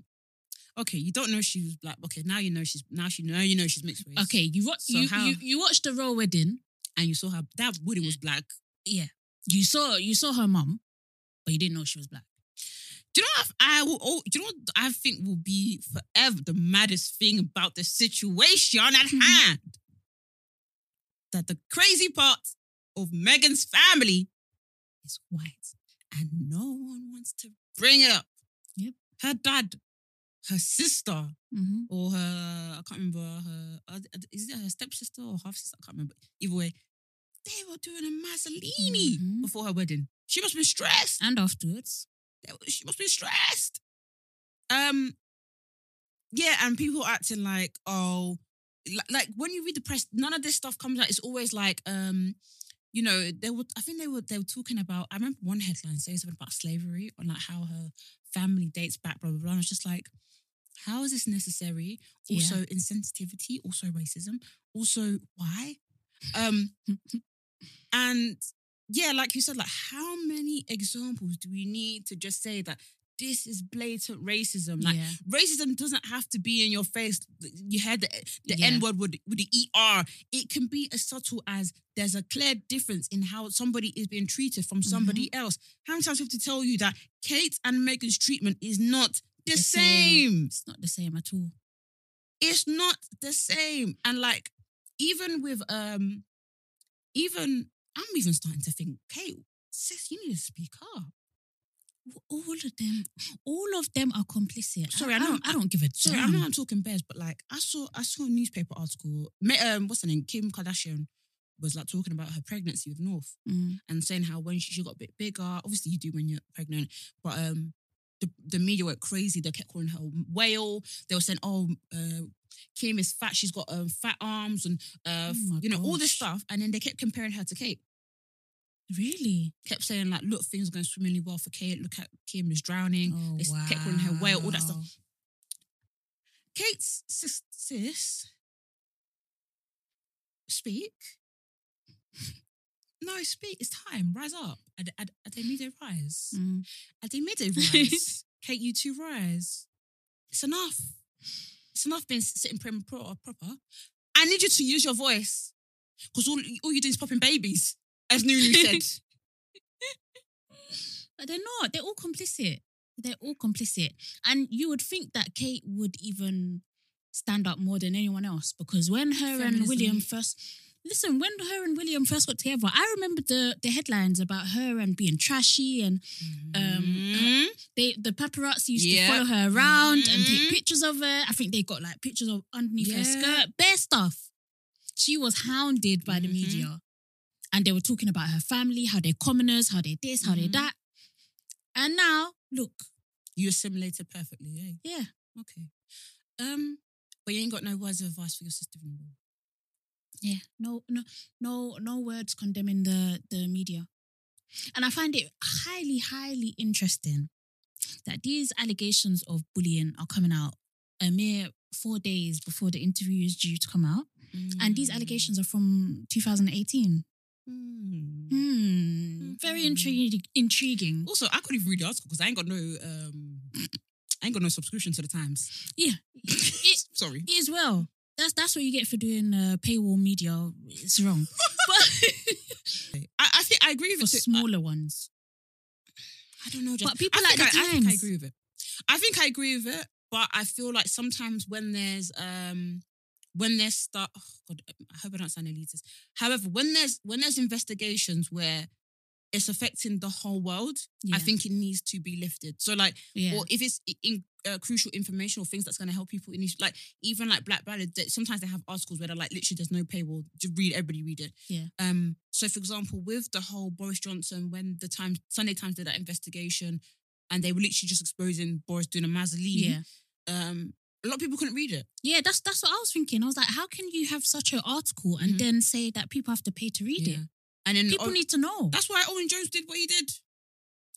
okay, you don't know she was black. Okay, now you know she's now she now you know she's mixed race. Okay, you watch So you, how- you you watched the royal wedding. and you saw her that Woody was black. Yeah, you saw you saw her mum, but you didn't know she was black. Do you know what I will? Oh, do you know what I think will be forever the maddest thing about the situation at Mhm. hand? That the crazy part of Meghan's family is white, and no one wants to bring it up. Yep. Her dad, her sister, Mm-hmm. or her I can't remember her is it her stepsister or half sister? I can't remember. Either way, they were doing a Mazzolini Mhm. before her wedding. She must be stressed. And afterwards, She must be stressed. Um, yeah, and people acting like, oh, like, when you read the press, none of this stuff comes out. It's always like, um, you know, they were. I think they were. They were talking about. I remember one headline saying something about slavery on like how her family dates back. Blah blah blah. And I was just like, how is this necessary? Also, insensitivity. Also, racism. Also, why? Um, and yeah, like you said, like how many examples do we need to just say that this is blatant racism? Like yeah. racism doesn't have to be in your face. You had the, the Yeah. N word with, with the ER. It can be as subtle as there's a clear difference in how somebody is being treated from somebody Mm-hmm. else. How many times have to tell you that Kate and Meghan's treatment is not the, The same? same. It's not the same at all. It's not the same. And like, even with um, even I'm even starting to think, Kate, sis, you need to speak up. All of them, all of them are complicit. Sorry, I know- don't, I don't give a Sorry, I know I'm talking bears, but like I saw I saw a newspaper article. Um, what's her name? Kim Kardashian was like talking about her pregnancy with North Mm. and saying how when she, she got a bit bigger, obviously you do when you're pregnant, but um, the, the media went crazy. They kept calling her whale. They were saying, oh, uh, Kim is fat. She's got um, fat arms and uh, Oh you know all this stuff. And then they kept comparing her to Kate. Really? Kept saying like, look, things are going swimmingly well for Kate. Look at Kim is drowning. Oh, They wow. kept calling her whale, all that stuff. Kate's sis, sis speak. No, speak. It's time. Rise up. At, at, at they made rise. Mm. At they made rise. Kate, you two rise. It's enough. It's enough being sitting prim pro- proper. I need you to use your voice. Because all, all you do is popping babies, as Nunu said. But they're not. They're all complicit. They're all complicit. And you would think that Kate would even stand up more than anyone else because when her and William first listen, when her and William first got together, I remember the the headlines about her and being trashy and um Mhm. they the paparazzi used Yeah. to follow her around and take Mhm. pictures of her. I think they got like pictures of underneath her skirt, bare stuff. She was hounded by the Mhm. media. And they were talking about her family, how they're commoners, how they this, how they Mhm. that. And now, look, You assimilated perfectly, eh? yeah. Okay. Um, but you ain't got no words of advice for your sister-in-law. Yeah, no, no, no, no words condemning the the media, and I find it highly, highly interesting that these allegations of bullying are coming out a mere four days before the interview is due to come out, and these Mm. allegations are from 2018. Mm. Hmm, very Mhm. intriguing. Intriguing. Also, I couldn't even read the article because I ain't got no um, I ain't got no subscription to the Times. Yeah, it, Sorry. it is well. That's that's what you get for doing uh, paywall media. It's wrong, but I, I think I agree for with it. smaller ones. I don't know. But people I like the I, I think I agree with it. I think I agree with it, but I feel like sometimes when there's um when there's stuff, oh God, I hope I don't sound elitist. However, when there's when there's investigations where it's affecting the whole world, Yeah. I think it needs to be lifted. So like, Yeah. or if it's in, uh, crucial information or things that's going to help people in like even like Black Ballad, sometimes they have articles where they're like literally there's no paywall, just read everybody read it. Yeah. Um. So for example, with the whole Boris Johnson, when the Times Sunday Times did that investigation, and they were literally just exposing Boris doing a Mazzoline. Yeah. Um. A lot of people couldn't read it. Yeah, that's that's what I was thinking. I was like, how can you have such an article and Mhm. then say that people have to pay to read it? And then People oh, need to know. that's why Owen Jones did what he did.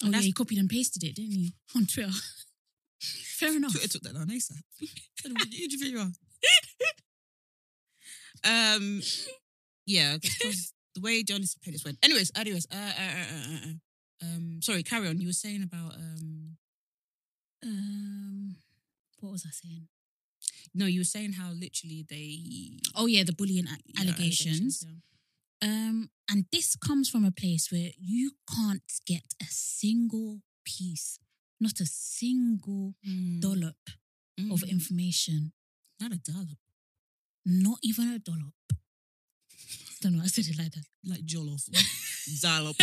oh yeah, he copied and pasted it, didn't he, on Twitter? Fair enough. Twitter took that down ASAP. Do you think you are? Um, yeah, the way journalists pay this went. Anyways, anyways, uh, uh, uh, uh, uh, um, sorry, carry on. You were saying about um, Um, what was I saying? No, you were saying how literally they Oh yeah, the bullying a- yeah, allegations. yeah. Um, and this comes from a place where you can't get a single piece, not a single Mm, dollop of mm, information, not a dollop, not even a dollop. Don't know. I said it like that. like jollof, dollop.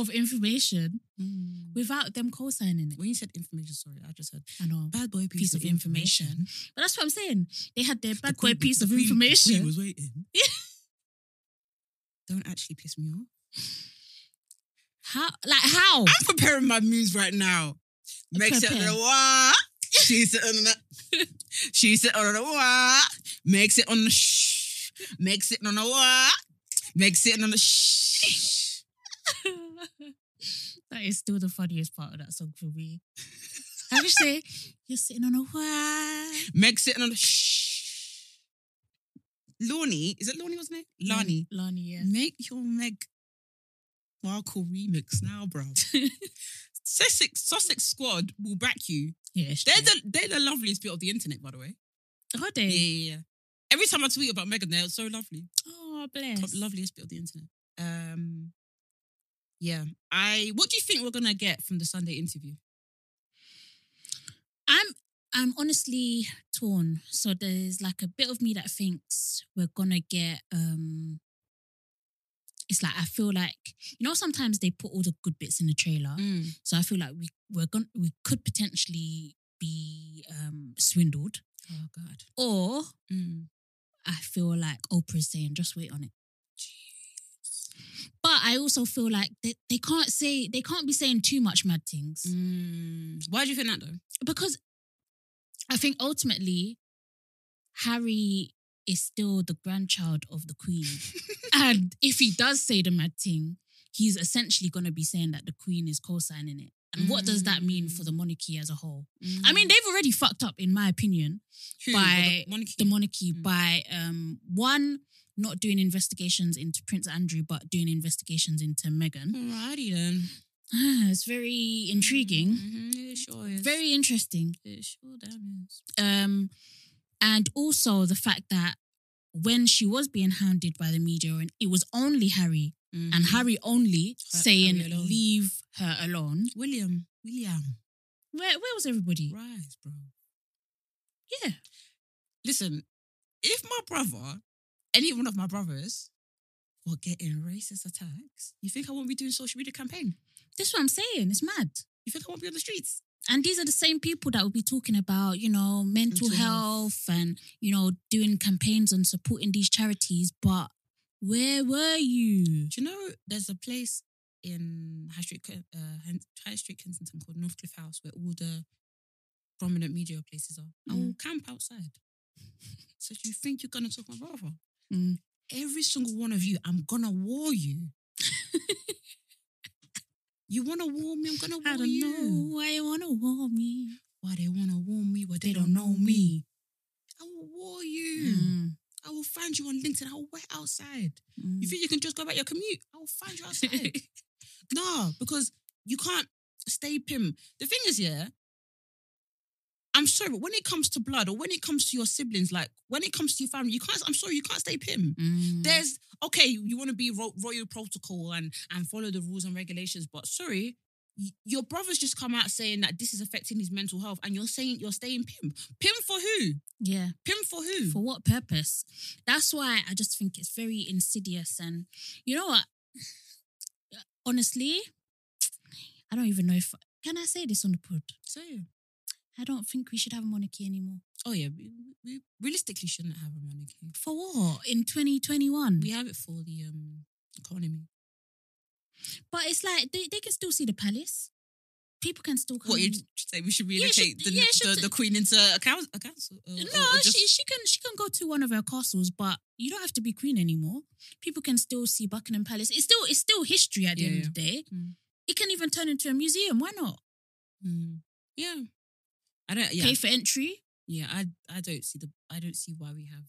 Of information Mm. without them co-signing it. When you said information, sorry, I just said I know. bad boy piece, piece of information. But that's what I'm saying. They had their bad boy queen- piece the of queen- the queen information. was waiting. Don't actually piss me off. How? Like how? I'm preparing my moves right now. Makes it on the what? She's sitting on the. She's on the what? Makes it on the shh. Makes it on the what? Makes it on the shh. that is still the funniest part of that song for me. I just say, you're sitting on a what? Meg sitting on a shh. Lani, is it Lani? Wasn't it? Lani. Lani, yeah. Make your Meg Markle remix now, bro. Sussex, Sussex Squad will back you. Yeah, They're the they're the loveliest bit of the internet, by the way. Are they? Yeah, yeah, yeah. Every time I tweet about Meghan, they're so lovely. Oh, bless. Top, loveliest bit of the internet. Um, yeah. I. What do you think we're gonna get from the Sunday interview? I'm I'm honestly torn. So there's like a bit of me that thinks we're gonna get um it's like I feel like you know sometimes they put all the good bits in the trailer. So I feel like we we're going we could potentially be um swindled Oh God. or Mm. I feel like Oprah's saying just wait on it. But I also feel like they, they can't say they can't be saying too much mad things. Mm. Why do you think that though? because I think ultimately Harry is still the grandchild of the Queen. and if he does say the mad thing, he's essentially going to be saying that the Queen is co signing it. And what does that mean for the monarchy as a whole? I mean, they've already fucked up, in my opinion, by the monarchy. the monarchy Mm. by um, one, not doing investigations into Prince Andrew, but doing investigations into Meghan. Alrighty then. it's very intriguing, Mhm, It sure is. very interesting. It sure damn is. Um, and also the fact that when she was being hounded by the media, and it was only Harry and Mhm. Harry only saying, Harry "Leave her alone." William. William. Where where was everybody? Rise, bro. Yeah, Listen, if my brother, any one of my brothers, were getting racist attacks, you think I won't be doing social media campaign? that's what I'm saying. It's mad. You think I won't be on the streets? And these are the same people that will be talking about, you know, mental, Mental health, health. and you know, doing campaigns and supporting these charities. But where were you? Do you know there's a place in High Street, uh, High Street Kensington called Northcliffe House where all the prominent media places are. I will camp outside. So do you think you're gonna talk my brother? Mm. Every single one of you, I'm gonna war you. you wanna war me? I'm gonna war I don't you. know why you wanna war me. Why they wanna war me? Why they, They don't, don't know know me? me. I will war you. Mm, I will find you on LinkedIn. I will wait outside. mm. You think you can just go about your commute? I will find you outside. no, because you can't stay pim. The thing is, yeah, I'm sorry, but when it comes to blood or when it comes to your siblings, like when it comes to your family, you can't. I'm sorry, you can't stay pim. Mm. There's okay, you want to be ro- royal protocol and and follow the rules and regulations, but sorry. Your brother's just come out saying that this is affecting his mental health, and you're saying you're staying pim. Pim for who? yeah. Pim for who? For what purpose? That's why I just think it's very insidious. And you know what? Honestly, I don't even know if can I say this on the pod. so, I don't think we should have a monarchy anymore. oh yeah, we, we realistically shouldn't have a monarchy. For what? In 2021. We have it for the um economy. But it's like they, they can still see the palace. People can still come. What you say? We should Yeah, relocate should- the, yeah, the, should- the queen into a council. A council or- No, or just- she she can she can go to one of her castles, but you don't have to be queen anymore. People can still see Buckingham Palace. It's still it's still history at the Yeah, end of the day. Mm. It can even turn into a museum. Why not? Mm. Yeah, I don't. Yeah, Pay for entry. yeah. I I don't see the. I don't see why we have.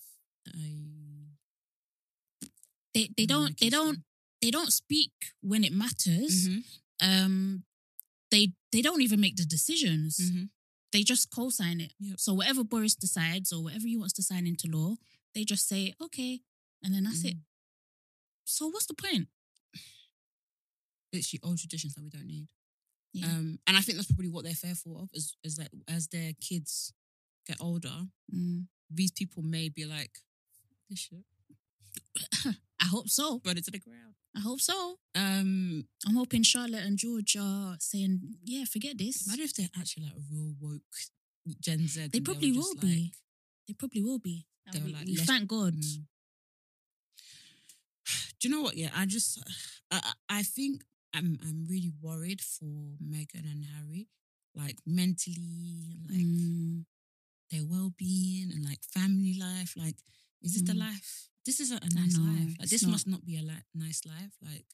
They they don't they don't they don't speak when it matters. Mhm, Um, they they don't even make the decisions. mhm. They just co-sign it. Yep. So whatever Boris decides or whatever he wants to sign into law, they just say okay, and then that's it. Mm. So what's the point? Literally old traditions that we don't need. Yeah. Um, and I think that's probably what they're fearful of is is that as their kids get older, Mm. these people may be like, this shit, I hope so. burn it to the ground. I hope so. Um, I'm hoping Charlotte and George are saying, yeah, forget this. imagine if they're actually like a real woke Gen Z. They probably will just be. They probably will be. They we, like, we thank God. Mm. Do you know what? Yeah, I just, I I think I'm, I'm really worried for Meghan and Harry. like mentally, like Mm. their well being and like family life. Like, is this the Mm. life? This isn't a nice know, life. Like, this not. must not be a li- nice life. Like,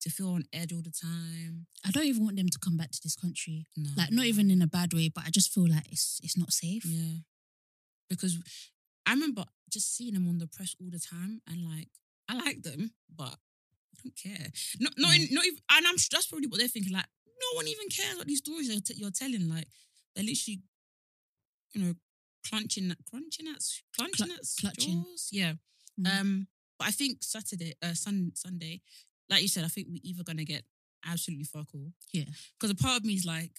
to feel on edge all the time. I don't even want them to come back to this country. No. Like not even in a bad way, but I just feel like it's it's not safe. Yeah. Because I remember just seeing them on the press all the time and like, I like them, but don't care. Not, not, in, not even, and I'm that's probably what they're thinking. Like, no one even cares what these stories you're, t- you're telling. Like, they're literally, you know, clunching, crunching at, clunching Clu- at clutching. straws. Yeah. Mm. Um, but I think Saturday, uh, sun, Sunday, like you said, I think we're either gonna get absolutely fuck all. Yeah. Because a part of me is like,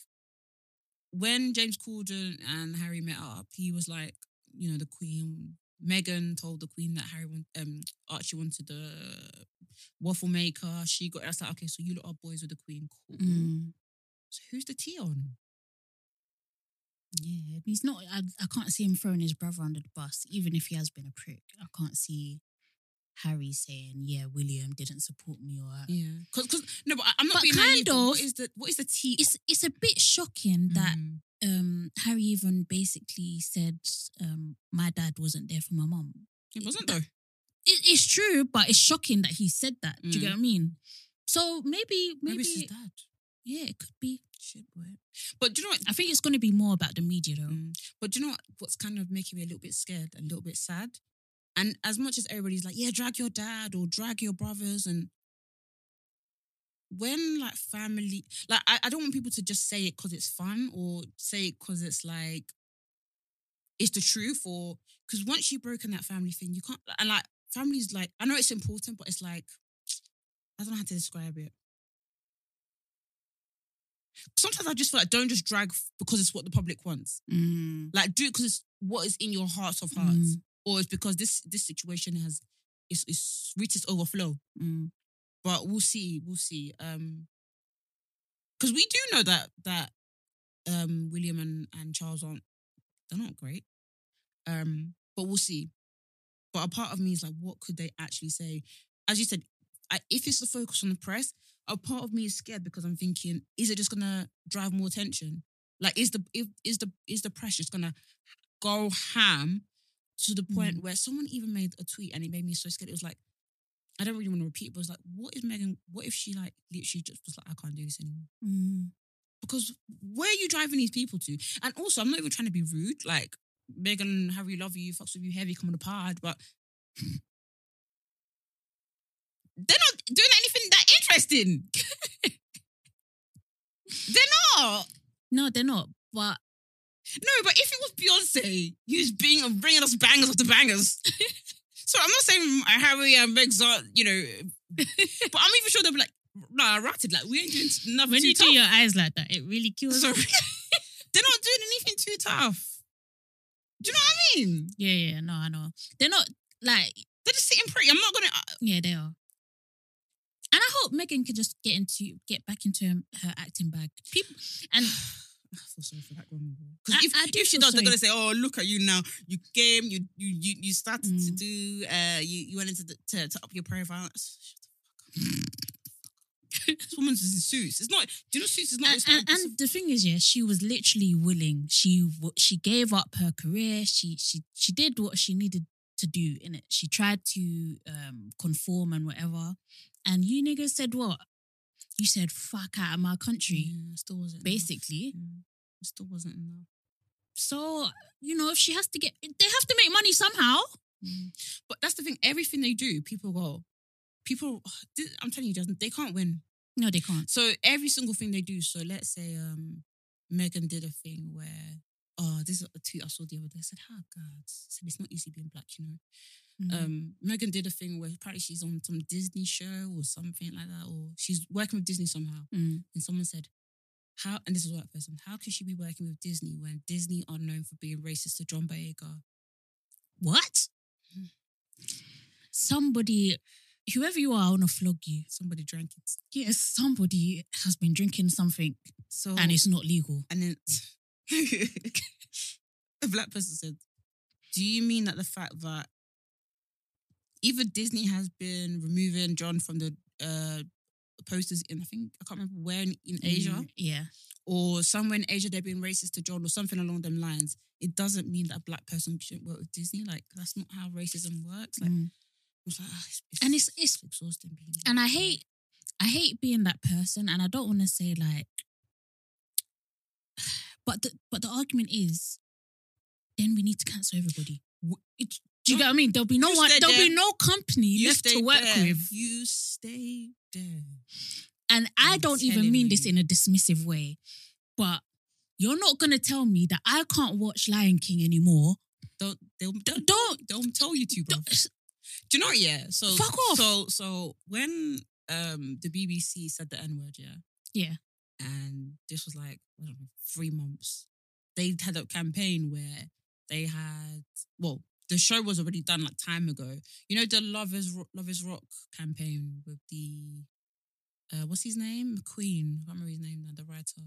when James Corden and Harry met up, he was like, you know, the Queen. Meghan told the Queen that Harry want, um, Archie wanted the waffle maker. She got. I was like, okay, so you lot are boys with the Queen. Cool. Mm. So who's the tea on? Yeah, he's not. I, I can't see him throwing his brother under the bus, even if he has been a prick. I can't see Harry saying, "Yeah, William didn't support me," or Yeah, because because no, but I'm not But being kind naive. but What of. is the what is the tea? it's it's a bit shocking that Mm. um Harry even basically said um my dad wasn't there for my mom." it wasn't that- though. It, it's true, but it's shocking that he said that. Do you Mm. get what I mean? So maybe Maybe, maybe, it's his dad. yeah, it could be. Shit, boy. But do you know what? I think it's going to be more about the media though. Mm. But do you know what, what's kind of making me a little bit scared and a little bit sad? And as much as everybody's like, yeah, drag your dad or drag your brothers, and when like family, like I, I don't want people to just say it because it's fun or say it because it's like it's the truth, or because once you've broken that family thing, you can't. And like family's like I know it's important, but it's like I don't know how to describe it. Sometimes I just feel like don't just drag because it's what the public wants. Mm. Like do it because it's what is in your heart of hearts, Mm. Or it's because this this situation has it's it's reached its overflow. Mm. But we'll see, we'll see. Um, because we do know that that um William and and Charles aren't they're not great. Um, but we'll see. But a part of me is like, what could they actually say? As you said, I, if it's the focus on the press, a part of me is scared because I'm thinking, is it just gonna drive more attention? Like, is the if, is the is the press just gonna go ham to the point where someone even made a tweet and it made me so scared. It was like, I don't really want to repeat, it, but it was like, what is Meghan? What if she like literally just was like, I can't do this anymore? Mm. Because where are you driving these people to? And also, I'm not even trying to be rude. Like, Meghan, Harry, love you, fucks with you heavy, come on the pod, but they're not doing anything that interesting. they're not. No, they're not. But No, but if it was Beyonce, who's being bringing us bangers after bangers. so I'm not saying Harry and Meg's are, you know, but I'm even sure they'll be like, nah, ratted. Like, we ain't doing nothing when you tough. do your eyes like that, it really kills. Sorry. they're not doing anything too tough. Do you know what I mean? Yeah, yeah, no, I know. They're not like They're just sitting pretty. I'm not gonna. Uh, yeah, they are. And I hope Meghan can just get into get back into her, her acting bag. People and I feel sorry for that woman. Because if, I if she does, they're gonna say, "Oh, look at you now. You came. You you you, you started to Mm. do. Uh, you you went into the, to to up your profile. Shut the fuck this woman's in suits. It's not. Do you know suits is not. and, and, and the thing is, yeah, she was literally willing. She she gave up her career. She she she did what she needed to do in it. She tried to um conform and whatever. And you niggas said what? You said fuck out of my country, Yeah, still wasn't basically. Yeah, still wasn't enough. So you know, if she has to get, they have to make money somehow. But that's the thing. Everything they do, people go. People, I'm telling you, Jasmine, they can't win. No, they can't. So every single thing they do. So let's say um Meghan did a thing where oh this is a tweet I saw the other day. I said, "Oh God," I said it's not easy being black, you know. Mm. Um, Meghan did a thing where apparently she's on some Disney show or something like that, or she's working with Disney somehow. Mm. And someone said, "How?" And this is a white person. How could she be working with Disney when Disney are known for being racist to John Boyega? What? Mm. Somebody, whoever you are, I want to flog you. Somebody drank it. Yes, somebody has been drinking something So and it's not legal. And then a black person said, Do you mean that the fact that either Disney has been removing John from the uh, posters in, I think, I can't remember where in, in Asia, Mm, Yeah. or somewhere in Asia they're being racist to John or something along them lines, it doesn't mean that a black person shouldn't work with Disney. Like that's not how racism works. Like Mm. it's like ah, it's, And it's- it's- exhausting. Being And I hate, I hate being that person, and I don't want to say like, but the but the argument is, then we need to cancel everybody. It- Do you get what I mean? There'll be no You one. stay There'll be there. no company you left stay to work there. with, You stay there. and I I'm don't even telling mean this you. in a dismissive way, but you're not gonna tell me that I can't watch Lion King anymore. Don't they'll Don't, don't don't, tell you to, bro. Do you know what? Yeah. So Fuck off. So so when um the BBC said the N word, yeah, yeah. and this was like I don't know, three months. They had a campaign where they had well, the show was already done like time ago. You know the Love is Ro- Lovers Rock campaign with the uh what's his name? McQueen. I can't remember his name now. The writer.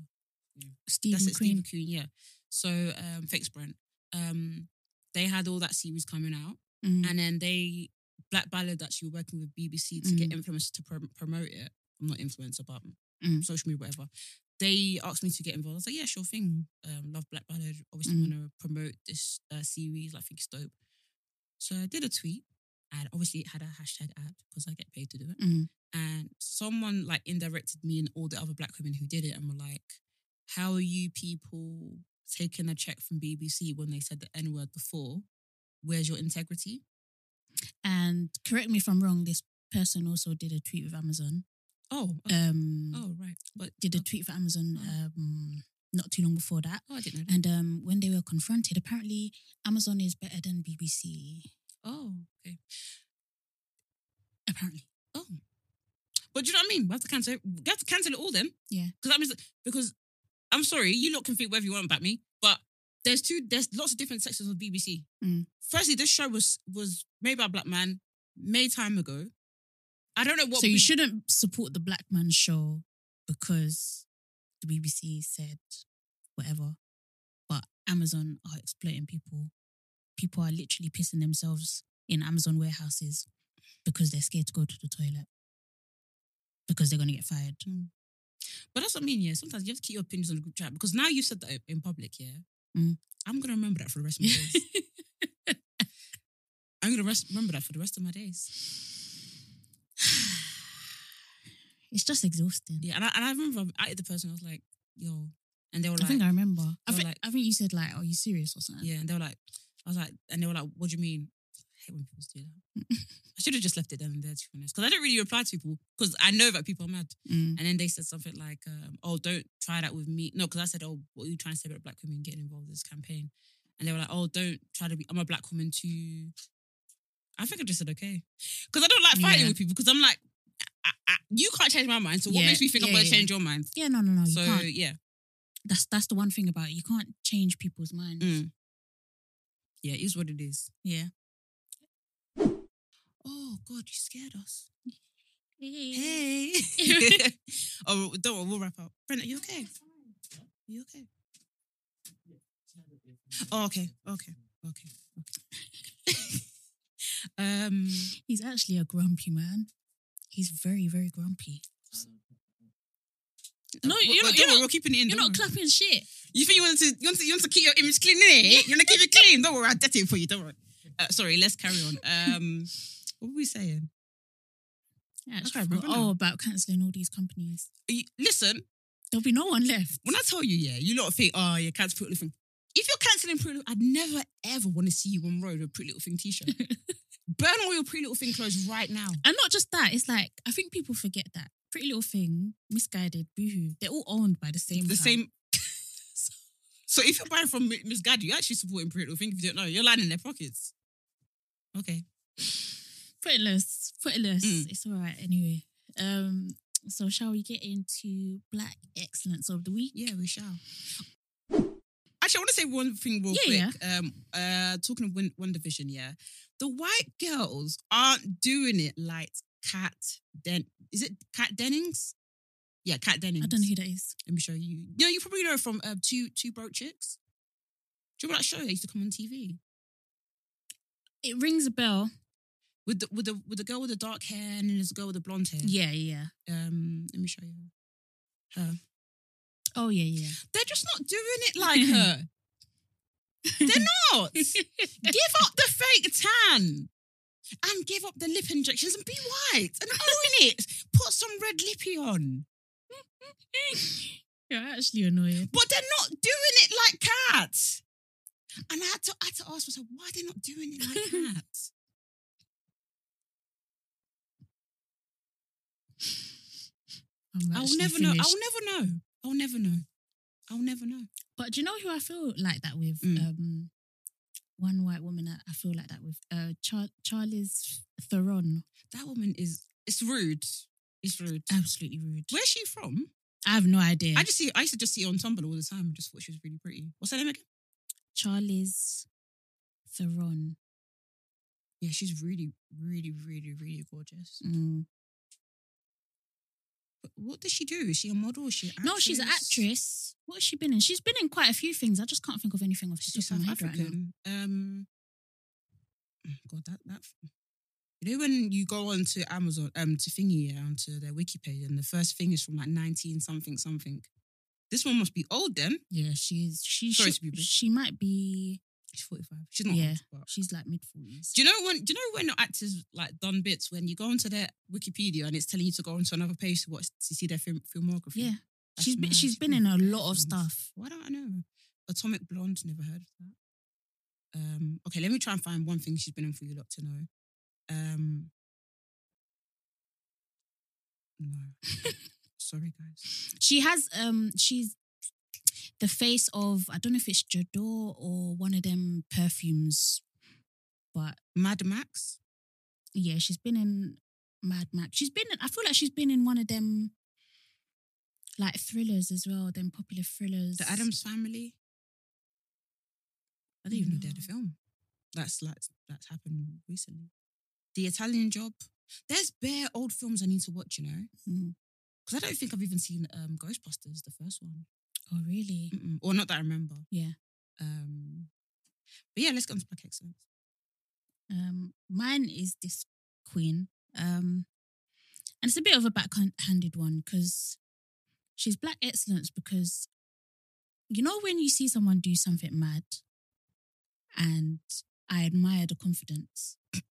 Steve That's it, Steve McQueen. McQueen. Yeah. So um, thanks, Brent. Um, they had all that series coming out Mm. and then they Black Ballad actually were working with BBC to get influencers to prom- promote it. I'm not influencer, but Mm. social media, whatever. They asked me to get involved. I was like, yeah, sure thing. Um, love Black Ballad. Obviously, Mm. want to promote this uh, series. I think it's dope. So I did a tweet, and obviously it had a hashtag ad because I get paid to do it. Mm. And someone like indirected me and all the other black women who did it, and were like, "How are you people taking a check from BBC when they said the N word before? Where's your integrity?" And correct me if I'm wrong. This person also did a tweet with Amazon. Oh, okay. Um, oh right, but did a tweet for Amazon Oh. um, not too long before that. Oh, I didn't know. That. And um, when they were confronted, apparently Amazon is better than BBC. Oh, okay. Apparently, Oh, but do you know what I mean? We have to cancel. We have to cancel it all then. Yeah. because that means because I'm sorry, you lot can think whatever you want about me, but there's two. There's lots of different sections of BBC. Mm. Firstly, this show was was made by a black man, made time ago. I don't know what. so you B- shouldn't support the Black Man Show because the BBC said whatever, but Amazon are exploiting people. People are literally pissing themselves in Amazon warehouses because they're scared to go to the toilet because they're gonna get fired. But that's what I mean. Yeah, sometimes you have to keep your opinions on the group chat because now you've said that in public. Yeah, Mm. I'm gonna remember that for the rest of my days. I'm gonna rest, remember that for the rest of my days. It's just exhausting. Yeah, and I, and I remember I added the person. I was like, "Yo," and they were I like, think I remember. I think, like- I think you said like, "Are you serious or something?" Yeah, and they were like, I was like, and they were like, what do you mean? I hate when people do that. I should have just left it then and there, to be honest. Because I don't really reply to people because I know that people are mad. Mm. And then they said something like, um, oh, don't try that with me. No, because I said, oh, what are you trying to say about black women getting involved in this campaign? And they were like, oh, don't try to be, I'm a black woman too. I think I just said okay. Because I don't like fighting Yeah. with people because I'm like, I, I, you can't change my mind. So what Yeah, makes me think I'm yeah, going to yeah. change your mind? Yeah, no, no, no. You so can't. yeah. That's that's the one thing about it. You can't change people's minds. Mm. Yeah, it is what it is. Yeah. Oh, God, you scared us. Hey. Hey. oh, don't worry, we'll wrap up. Brenda, you okay? you okay? Oh, okay, okay, okay, okay. um, He's actually a grumpy man. He's very, very grumpy. No, you're we- not- you're not- we're keeping it in. You're don't clapping shit. You think you want to you want to you want to keep your image clean, innit? You want to keep it clean. Don't worry, I'll get it for you. Don't worry. Uh, sorry, let's carry on. Um, what were we saying? Yeah, can't remember now. Oh, about cancelling all these companies. You- listen, There'll be no one left. when I tell you, yeah, you lot think, oh, yeah, cancel Pretty Little Thing. If you're cancelling Pretty Little, I'd never ever want to see you on road with a Pretty Little Thing t-shirt. Burn all your Pretty Little Thing clothes right now. And not just that, it's like I think people forget that Pretty Little Thing, Missguided, Boohoo, they're all owned by the same. The same. so if you're buying from Gaddy, you're actually supporting Pretty Little Thing. If you don't know, you're lining their pockets. Okay. Pointless, pointless. Mm. It's all right anyway. Um, so shall we get into Black Excellence of the Week? Yeah, we shall. Actually, I want to say one thing real Yeah, quick. Um, uh, talking of One, WandaVision, yeah, the white girls aren't doing it like Kat Den. Is it Kat Dennings? Yeah, Kat Dennings. I don't know who that is. Let me show you. You know, you probably know her from um, Two Two Broke Chicks. Do you remember that show that used to come on TV It rings a bell. with the with the with the girl with the dark hair and then there's a girl with the blonde hair? Yeah, yeah. Um, let me show you her. Oh yeah, yeah. They're just not doing it like her. They're not. give up the and give up the lip injections and be white and own it. Put some red lippy on. You're actually annoying. But they're not doing it like cats. And I had to, I had to ask myself, why are they not doing it like cats? I'll never know. I'll never know. I'll never know. I'll never know. But do you know who I feel like that with? Mm. Um, one white woman that I feel like that with. Uh, Char- Charlize Theron. That woman is, it's rude. It's rude. Absolutely rude. Where's she from? I have no idea. I just see, I used to just see her on Tumblr all the time and just thought she was really pretty. What's her name again? Charlize Theron. Yeah, she's really, really, really, really gorgeous. Mm. What does she do? Is she a model? Is she an No, she's an actress. What has she been in? She's been in quite a few things. I just can't think of anything off the She's top of South my head right now. African. Um, God, that that. You know when you go on to Amazon, um, to thingy, yeah, onto their wiki page, and the first thing is from like nineteen something something. This one must be old then. Yeah, she's she Sorry to be she might be She's forty five. She's not Yeah. old. But. she's like mid forties. Do you know when? Do you know when actors like done bits when you go onto their Wikipedia and it's telling you to go onto another page to watch to see their film, filmography? Yeah, That's she's been mad. she's been been in a lot of stuff. Why don't I know? Atomic Blonde, never heard of that. Um, okay, let me try and find one thing she's been in for you lot to know. Um, no, sorry guys. She has um she's the face of I don't know if it's J'adore or one of them perfumes, but Mad Max. yeah, she's been in Mad Max. She's been in, I feel like she's been in one of them like thrillers as well, them popular thrillers. The Addams Family. I didn't even know they had a film. That's like that's happened recently. The Italian Job. There's bare old films I need to watch. You know, Mm. because I don't think I've even seen um, Ghostbusters, the first one, Oh really? Mm-mm. or not that I remember. Yeah. Um, but yeah, let's get on to Black Excellence. Um, mine is this queen. Um, and it's a bit of a backhanded one because she's black excellence because you know when you see someone do something mad, and I admire the confidence.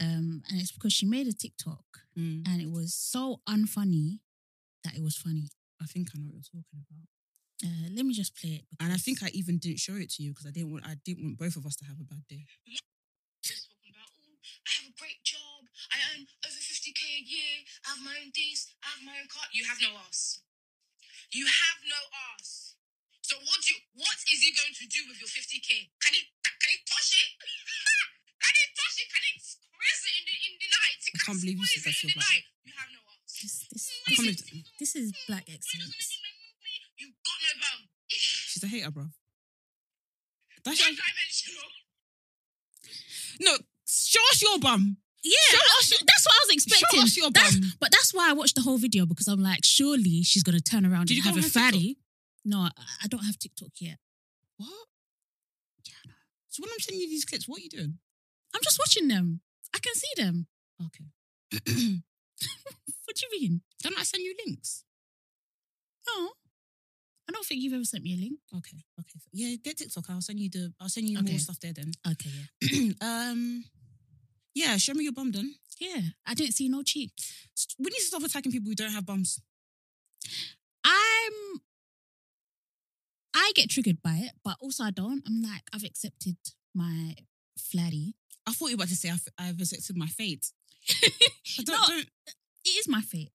Um, and it's because she made a TikTok Mm. and it was so unfunny that it was funny. I think I know what you're talking about. Uh, let me just play it. And I think I even didn't show it to you because I didn't want I didn't want both of us to have a bad day. Just talking about, oh, I have a great job. I earn over 50k a year. I have my own this. I have my own car. You have no ass. You have no ass. So what do you, what is he going to do with your 50k? Can he can he touch it? can he touch it? Can he squeeze it in the in the night? I can't believe you said that's this this I this can't is, this is black excellence. You got no bum. She's a hater, bro. That's dimensional. no. Show us your bum. Yeah, Show us that's what I was expecting. Show us your That's- bum. But that's why I watched the whole video because I'm like, surely she's gonna turn around Did and you have a fatty. No, I, I don't have TikTok yet. What? Yeah. So when I'm sending you these clips, what are you doing? I'm just watching them. I can see them. Okay. What do you mean? Don't I send you links? No, I don't think you've ever sent me a link. Okay. Okay. Yeah, get TikTok. I'll send you the. I'll send you Okay. more stuff there then. Okay, yeah, um. Yeah, show me your bum then. yeah. I didn't see no cheek. We need to stop attacking people who don't have bums. I'm. I get triggered by it, but also I don't. I'm like, I've accepted my flatty. I thought you were about to say I've, I've accepted my fate. I don't, No. don't it is my fate.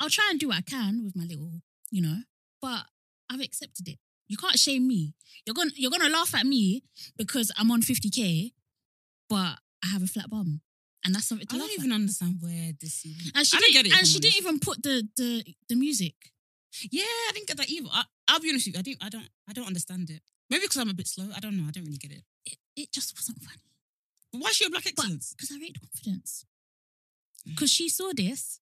I'll try and do what I can with my little, you know, but I've accepted it. You can't shame me. You're gonna you're gonna laugh at me because I'm on 50k, but I have a flat bum. And that's something to I laugh don't at. even understand where this even. and she I didn't, get it. and she didn't even put the the the music. Yeah, I didn't get that either. I, I'll be honest with you. I didn't. I don't. I don't understand it. Maybe because I'm a bit slow. I don't know. I don't really get it. It, it just wasn't funny. But why is she a black excellence? Because I rate confidence. Mm. Because she saw this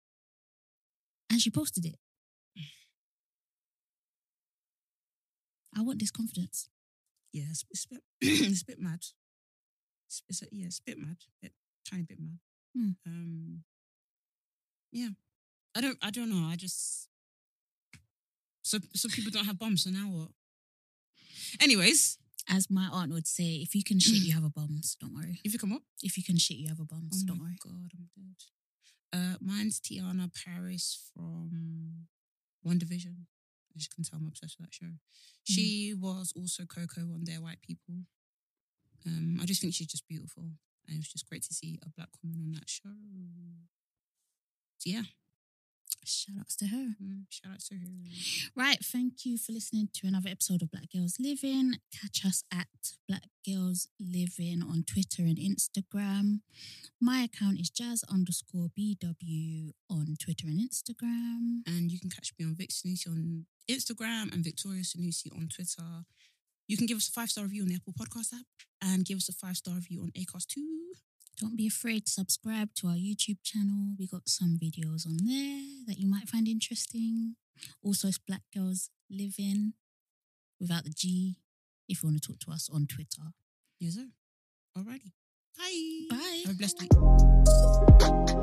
and she posted it. I want this confidence. yeah, it's, it's, a bit, it's a bit mad. It's, it's a, yeah, it's a bit mad. Bit, tiny bit mad. Hmm. Um, yeah, I don't. I don't know. I just So so people don't have bums. So now what? Anyways, As my aunt would say, if you can shit, you have a bums. Don't worry. if you come up, If you can shit, you have a bums. oh Don't worry. god, I'm dead. Uh, mine's Teyonah Parris from WandaVision. As you can tell, I'm obsessed with that show. She was also Coco on Dear White People. Um, I just think she's just beautiful, and it was just great to see a black woman on that show. So yeah, Shout outs to her. mm, shout out to her. Right. Thank you for listening to another episode of Black Girls Living. Catch us at Black Girls Living on Twitter and Instagram. My account is jazz underscore BW on Twitter and Instagram. And you can catch me on Vic Sanusi on Instagram and Victoria Sanusi on Twitter. You can give us a five star review on the Apple Podcast app and give us a five star review on Acast too. Don't be afraid to subscribe to our YouTube channel. We got some videos on there that you might find interesting. Also, it's Black Girls Living without the G if you want to talk to us on Twitter. Yes, sir. Alrighty. Bye. Bye. Have a blessed week.